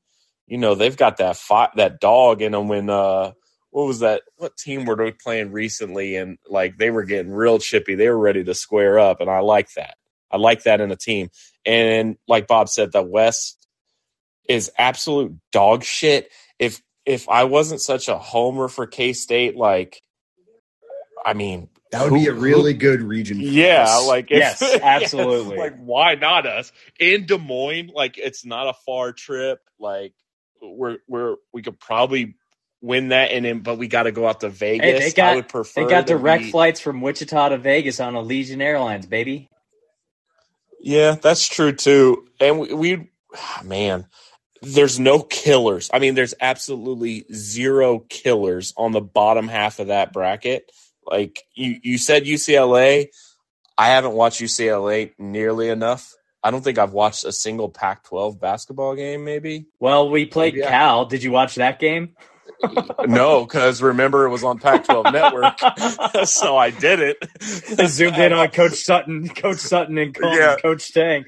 you know, they've got that fight that dog in them. When uh, what was that? What team were they playing recently? And like they were getting real chippy. They were ready to square up, and I like that. I like that in a team. And like Bob said, the West is absolute dog shit. If if I wasn't such a homer for K State, like, I mean, that would who, be a really who, good region. yeah, us. like (laughs) yes, absolutely. like, why not us in Des Moines? Like, it's not a far trip. Like, we're we're we could probably win that, and then but we got to go out to Vegas. Hey, they got, I would prefer. They got direct flights from Wichita to Vegas on Allegiant Airlines, baby. Yeah, that's true too. And we, we (sighs) man, there's no killers. I mean, there's absolutely zero killers on the bottom half of that bracket. Like you, you said UCLA. I haven't watched UCLA nearly enough. I don't think I've watched a single Pac 12 basketball game, maybe. Well, we played maybe Cal. I- Did you watch that game? (laughs) no, because remember it was on Pac-12 Network, (laughs) so I did it. I (laughs) zoomed in on Coach Sutton, Coach Sutton, and Coach, yeah. Coach Tang,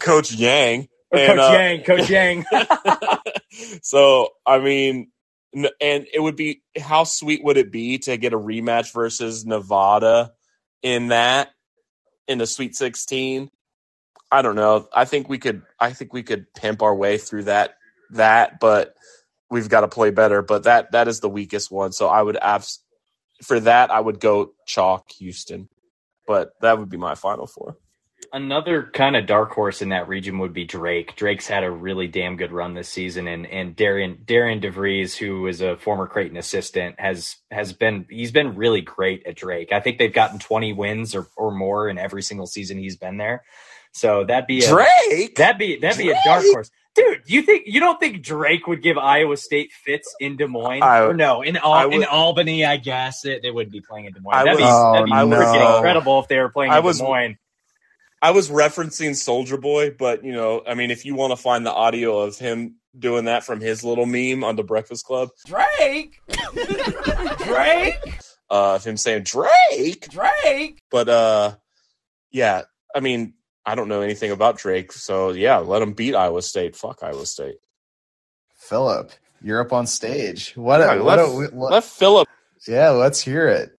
Coach Yang. And, Coach uh, Yang, Coach Yang. (laughs) so I mean, and it would be how sweet would it be to get a rematch versus Nevada in that in the Sweet Sixteen? I don't know. I think we could. I think we could pimp our way through that. That, but we've got to play better. But that that is the weakest one. So I would abs- for that I would go chalk Houston. But that would be my final four. Another kind of dark horse in that region would be Drake. Drake's had a really damn good run this season, and and Darian Darian DeVries, who is a former Creighton assistant, has has been he's been really great at Drake. I think they've gotten twenty wins or, or more in every single season he's been there. So that'd be a, Drake. That'd be that'd Drake? be a dark horse, dude. You think you don't think Drake would give Iowa State fits in Des Moines? I, or no, in Al- would, in Albany, I guess it, they wouldn't be playing in Des Moines. That'd, be, oh, that'd be um, no. incredible if they were playing I in was, Des Moines. I was referencing Soulja Boy, but you know, I mean, if you want to find the audio of him doing that from his little meme on the Breakfast Club, Drake, (laughs) Drake, uh, of him saying Drake, Drake, but uh, yeah, I mean, I don't know anything about Drake, so yeah, let him beat Iowa State. Fuck Iowa State. Phillip, you're up on stage. What? A, what, let, a, what? Let Phillip. Yeah, let's hear it.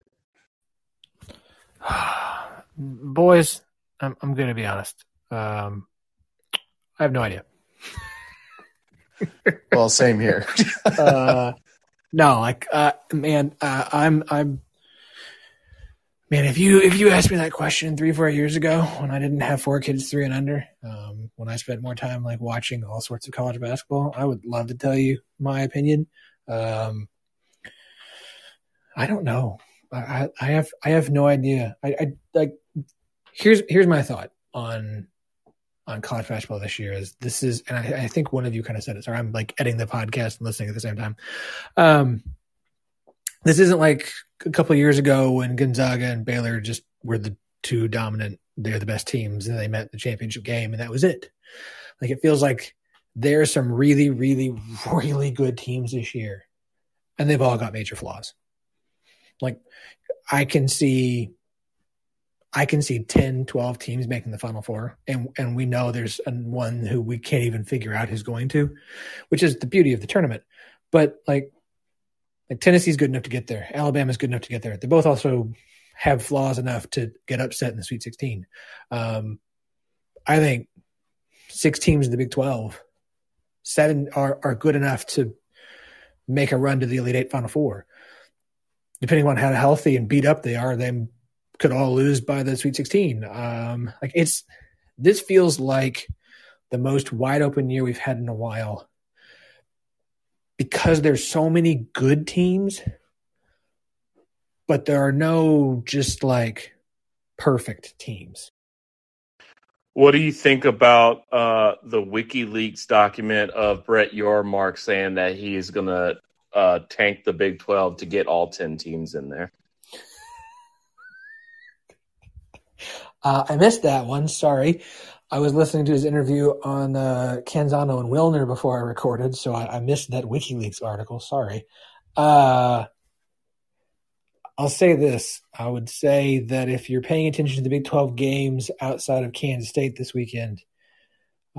(sighs) Boys, I'm I'm going to be honest. Um, I have no idea. (laughs) well, same here. (laughs) uh, no, like uh, man, uh, I'm I'm man. If you if you asked me that question three four years ago when I didn't have four kids three and under, um, when I spent more time like watching all sorts of college basketball, I would love to tell you my opinion. Um, I don't know. I, I have I have no idea. I, I like here's here's my thought on on college basketball this year is this is and I, I think one of you kind of said it. Sorry, I'm like editing the podcast and listening at the same time. Um, this isn't like a couple years ago when Gonzaga and Baylor just were the two dominant. They're the best teams, and they met the championship game, and that was it. Like it feels like there are some really, really, really good teams this year, and they've all got major flaws. Like I can see I can see 10, 12 teams making the final four. And and we know there's one who we can't even figure out who's going to, which is the beauty of the tournament. But like like Tennessee's good enough to get there. Alabama's good enough to get there. They both also have flaws enough to get upset in the Sweet 16. Um, I think six teams in the Big 12, seven are, are good enough to make a run to the Elite Eight Final Four. Depending on how healthy and beat up they are, they could all lose by the Sweet 16. Um, like it's this feels like the most wide open year we've had in a while because there's so many good teams, but there are no just like perfect teams. What do you think about uh, the WikiLeaks document of Brett Yormark saying that he is going to uh, tank the Big 12 to get all 10 teams in there? Uh, I missed that one. Sorry. I was listening to his interview on uh, Canzano and Wilner before I recorded, so I, I missed that WikiLeaks article. Sorry. Uh, I'll say this. I would say that if you're paying attention to the Big 12 games outside of Kansas State this weekend,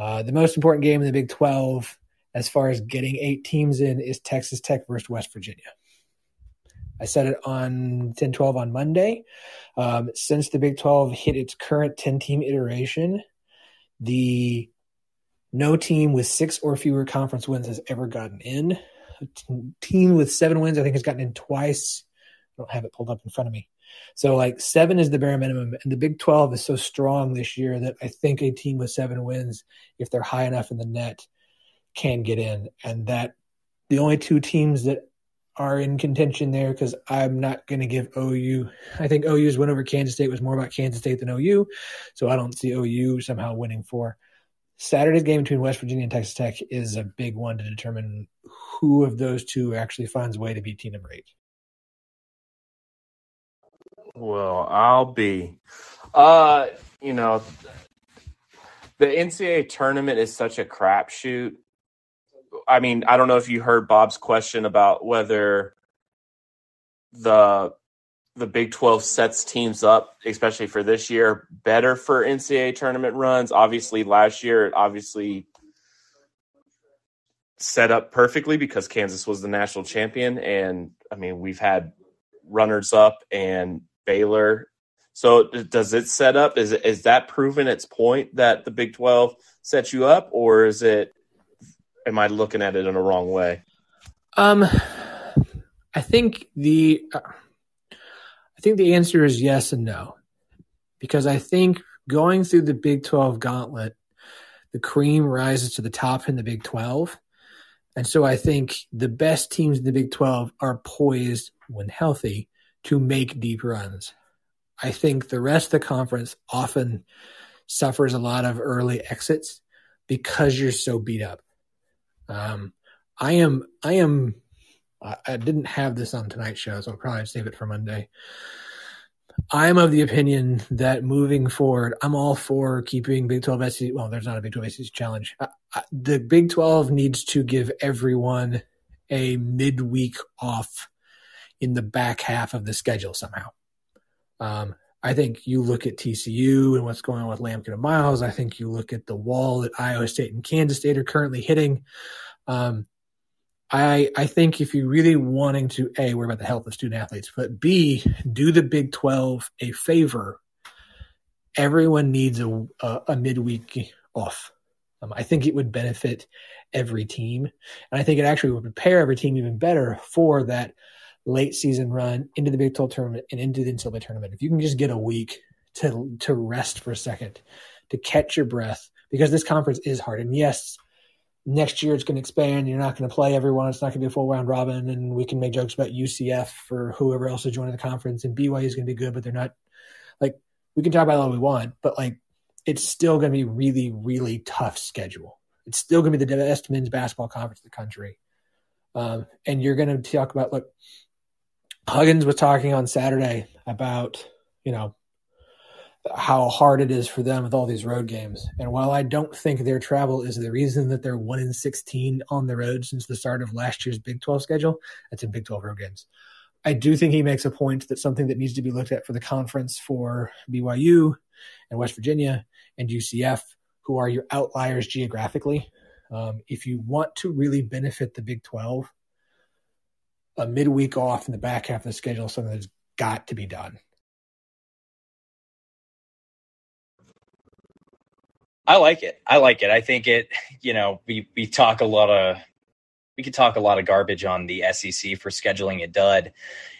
uh, the most important game in the Big 12, as far as getting eight teams in, is Texas Tech versus West Virginia. I said it on 10 12 on Monday. Um, since the Big 12 hit its current 10 team iteration, the no team with six or fewer conference wins has ever gotten in. A team with seven wins, I think, has gotten in twice. I don't have it pulled up in front of me. So, like, seven is the bare minimum. And the Big 12 is so strong this year that I think a team with seven wins, if they're high enough in the net, can get in. And that the only two teams that are in contention there because I'm not going to give OU. I think OU's win over Kansas State was more about Kansas State than OU, so I don't see OU somehow winning for. Saturday's game between West Virginia and Texas Tech is a big one to determine who of those two actually finds a way to beat team number eight. Well, I'll be. Uh, you know, the NCAA tournament is such a crapshoot I mean, I don't know if you heard Bob's question about whether the the Big 12 sets teams up, especially for this year, better for NCAA tournament runs. Obviously, last year it obviously set up perfectly because Kansas was the national champion. And I mean, we've had runners up and Baylor. So does it set up? Is is that proven its point that the Big 12 sets you up, or is it am I looking at it in a wrong way? Um, I think the uh, I think the answer is yes and no, because I think going through the Big Twelve gauntlet, the cream rises to the top in the Big Twelve, and so I think the best teams in the Big Twelve are poised when healthy to make deep runs. I think the rest of the conference often suffers a lot of early exits because you're so beat up. Um, I am, I am, I, I didn't have this on tonight's show, so I'll probably save it for Monday. I'm of the opinion that moving forward, I'm all for keeping Big 12 SEC. Well, there's not a Big 12 SEC challenge. I, I, the Big 12 needs to give everyone a midweek off in the back half of the schedule somehow. Um, I think you look at TCU and what's going on with Lampkin and Miles. I think you look at the wall that Iowa State and Kansas State are currently hitting. Um, I I think if you're really wanting to a worry about the health of student athletes, but b do the Big Twelve a favor. Everyone needs a a, a midweek off. Um, I think it would benefit every team, and I think it actually would prepare every team even better for that late season run into the Big 12 tournament and into the NCAA tournament. If you can just get a week to to rest for a second, to catch your breath, because this conference is hard. And yes, next year it's going to expand. You're not going to play everyone. It's not going to be a full round robin. And we can make jokes about UCF for whoever else is joining the conference. And BYU is going to be good, but they're not like we can talk about all we want, but like it's still going to be really, really tough schedule. It's still going to be the best men's basketball conference in the country. Um, and you're going to talk about look. Huggins was talking on Saturday about you know how hard it is for them with all these road games. And while I don't think their travel is the reason that they're one in sixteen on the road since the start of last year's Big Twelve schedule, that's in Big Twelve road games. I do think he makes a point that something that needs to be looked at for the conference for BYU and West Virginia and UCF, who are your outliers geographically. Um, if you want to really benefit the Big 12, a midweek off in the back half of the schedule something that's got to be done. I like it. I like it. I think it, (laughs) you know, we, we talk a lot of, we could talk a lot of garbage on the SEC for scheduling a dud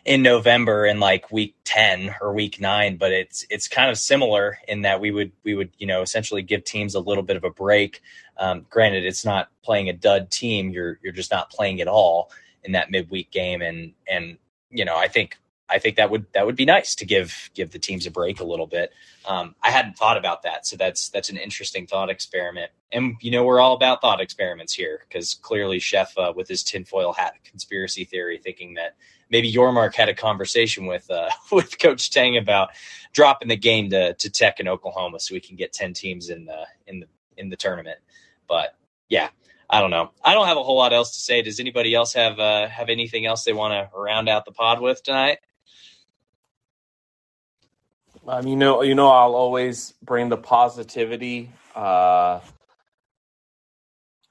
in November in like week 10 or week 9, but it's it's kind of similar in that we would we would, you know, essentially give teams a little bit of a break. Um, granted it's not playing a dud team, you're you're just not playing at all in that midweek game and and you know, I think I think that would that would be nice to give give the teams a break a little bit. Um, I hadn't thought about that, so that's that's an interesting thought experiment. And you know, we're all about thought experiments here because clearly, Chef uh, with his tinfoil hat conspiracy theory, thinking that maybe Yormark had a conversation with uh, (laughs) with Coach Tang about dropping the game to to Tech in Oklahoma so we can get ten teams in the in the in the tournament. But yeah, I don't know. I don't have a whole lot else to say. Does anybody else have uh, have anything else they want to round out the pod with tonight? Um, you know, you know, I'll always bring the positivity. Uh,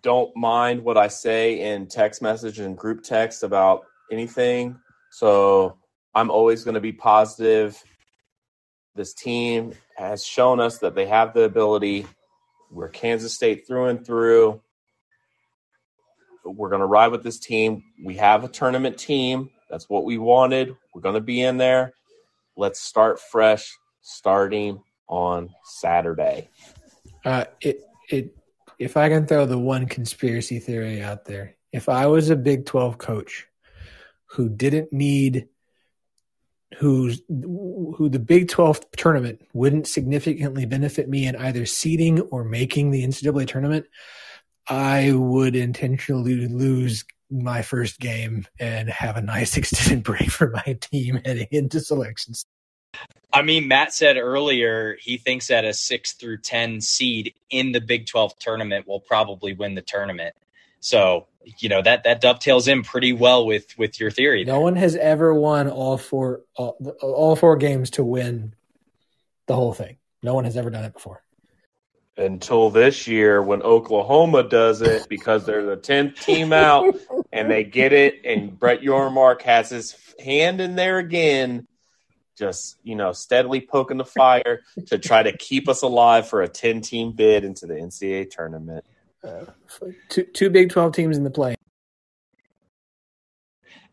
don't mind what I say in text message and group text about anything. So I'm always going to be positive. This team has shown us that they have the ability. We're Kansas State through and through. We're going to ride with this team. We have a tournament team. That's what we wanted. We're going to be in there. Let's start fresh starting on Saturday. Uh, it it if I can throw the one conspiracy theory out there, if I was a Big Twelve coach who didn't need who's who the Big 12 tournament wouldn't significantly benefit me in either seeding or making the NCAA tournament, I would intentionally lose my first game and have a nice (laughs) extended break for my team heading into selections. I mean, Matt said earlier he thinks that a six through 10 seed in the Big 12 tournament will probably win the tournament. So, you know, that, that dovetails in pretty well with, with your theory. No one has ever won all four, all, all four games to win the whole thing. No one has ever done it before. Until this year when Oklahoma does it because they're the 10th team out and they get it, and Brett Yormark has his hand in there again just you know steadily poking the fire to try to keep us alive for a 10 team bid into the ncaa tournament. Uh, two, two big 12 teams in the play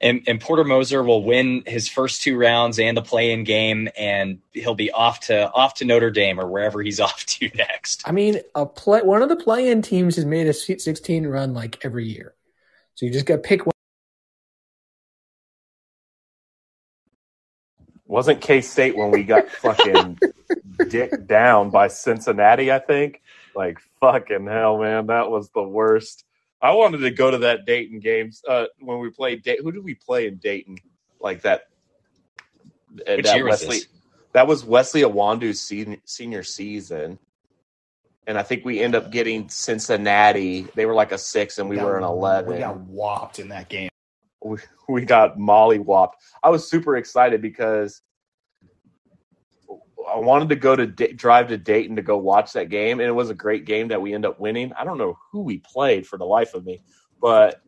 and, and Porter Moser will win his first two rounds and the play-in game, and he'll be off to off to Notre Dame or wherever he's (laughs) off to next. I mean, a play one of the play-in teams has made a Sweet 16 run like every year, so you just got to pick one. Wasn't K State when we got fucking (laughs) dick down by Cincinnati? I think. Like fucking hell, man, that was the worst. I wanted to go to that Dayton games uh, when we played. Day- Who did we play in Dayton? Like that. Which that year was Wesley. this? That was Wesley Iwundu's senior, senior season, and I think we end up getting Cincinnati. They were like a six, and we got- were an eleven. We got whopped in that game. we, we got mollywopped. I was super excited because I wanted to go to drive to Dayton to go watch that game, and it was a great game that we end up winning. I don't know who we played for the life of me, but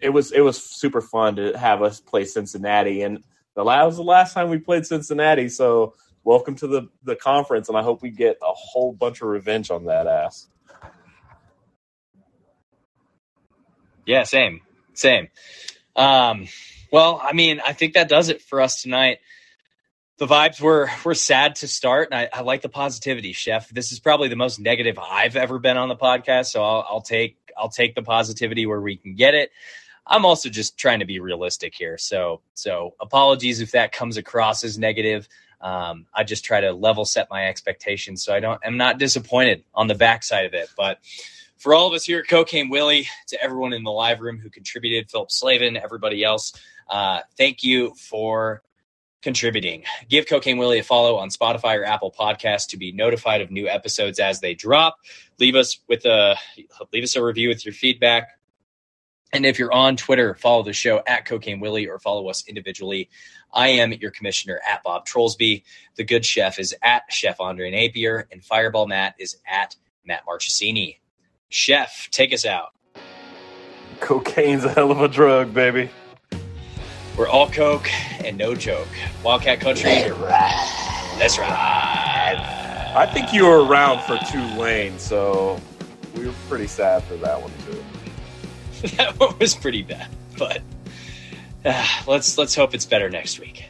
it was it was super fun to have us play Cincinnati, and the that was the last time we played Cincinnati. So welcome to the the conference, and I hope we get a whole bunch of revenge on that ass. Yeah, same, same. Um, well, I mean, I think that does it for us tonight. The vibes were were sad to start, and I, I like the positivity, Chef. This is probably the most negative I've ever been on the podcast, so I'll, I'll take I'll take the positivity where we can get it. I'm also just trying to be realistic here, so so apologies if that comes across as negative. Um, I just try to level set my expectations, so I don't am not disappointed on the backside of it, but for all of us here at Cocaine Willie, to everyone in the live room who contributed, Phillip Slavin, everybody else, uh, thank you for contributing. Give Cocaine Willie a follow on Spotify or Apple Podcasts to be notified of new episodes as they drop. Leave us with a leave us a review with your feedback. And if you're on Twitter, follow the show at Cocaine Willie or follow us individually. I am your commissioner at Bob Trollsby. The good chef is at Chef Andre Napier, and Fireball Matt is at Matt Marchesini. Chef, take us out. Cocaine's a hell of a drug, baby. We're all coke and no joke. Wildcat Country. Let's ride. I think you were around for Tulane, so we were pretty sad for that one too. (laughs) that one was pretty bad, but uh, let's let's hope it's better next week.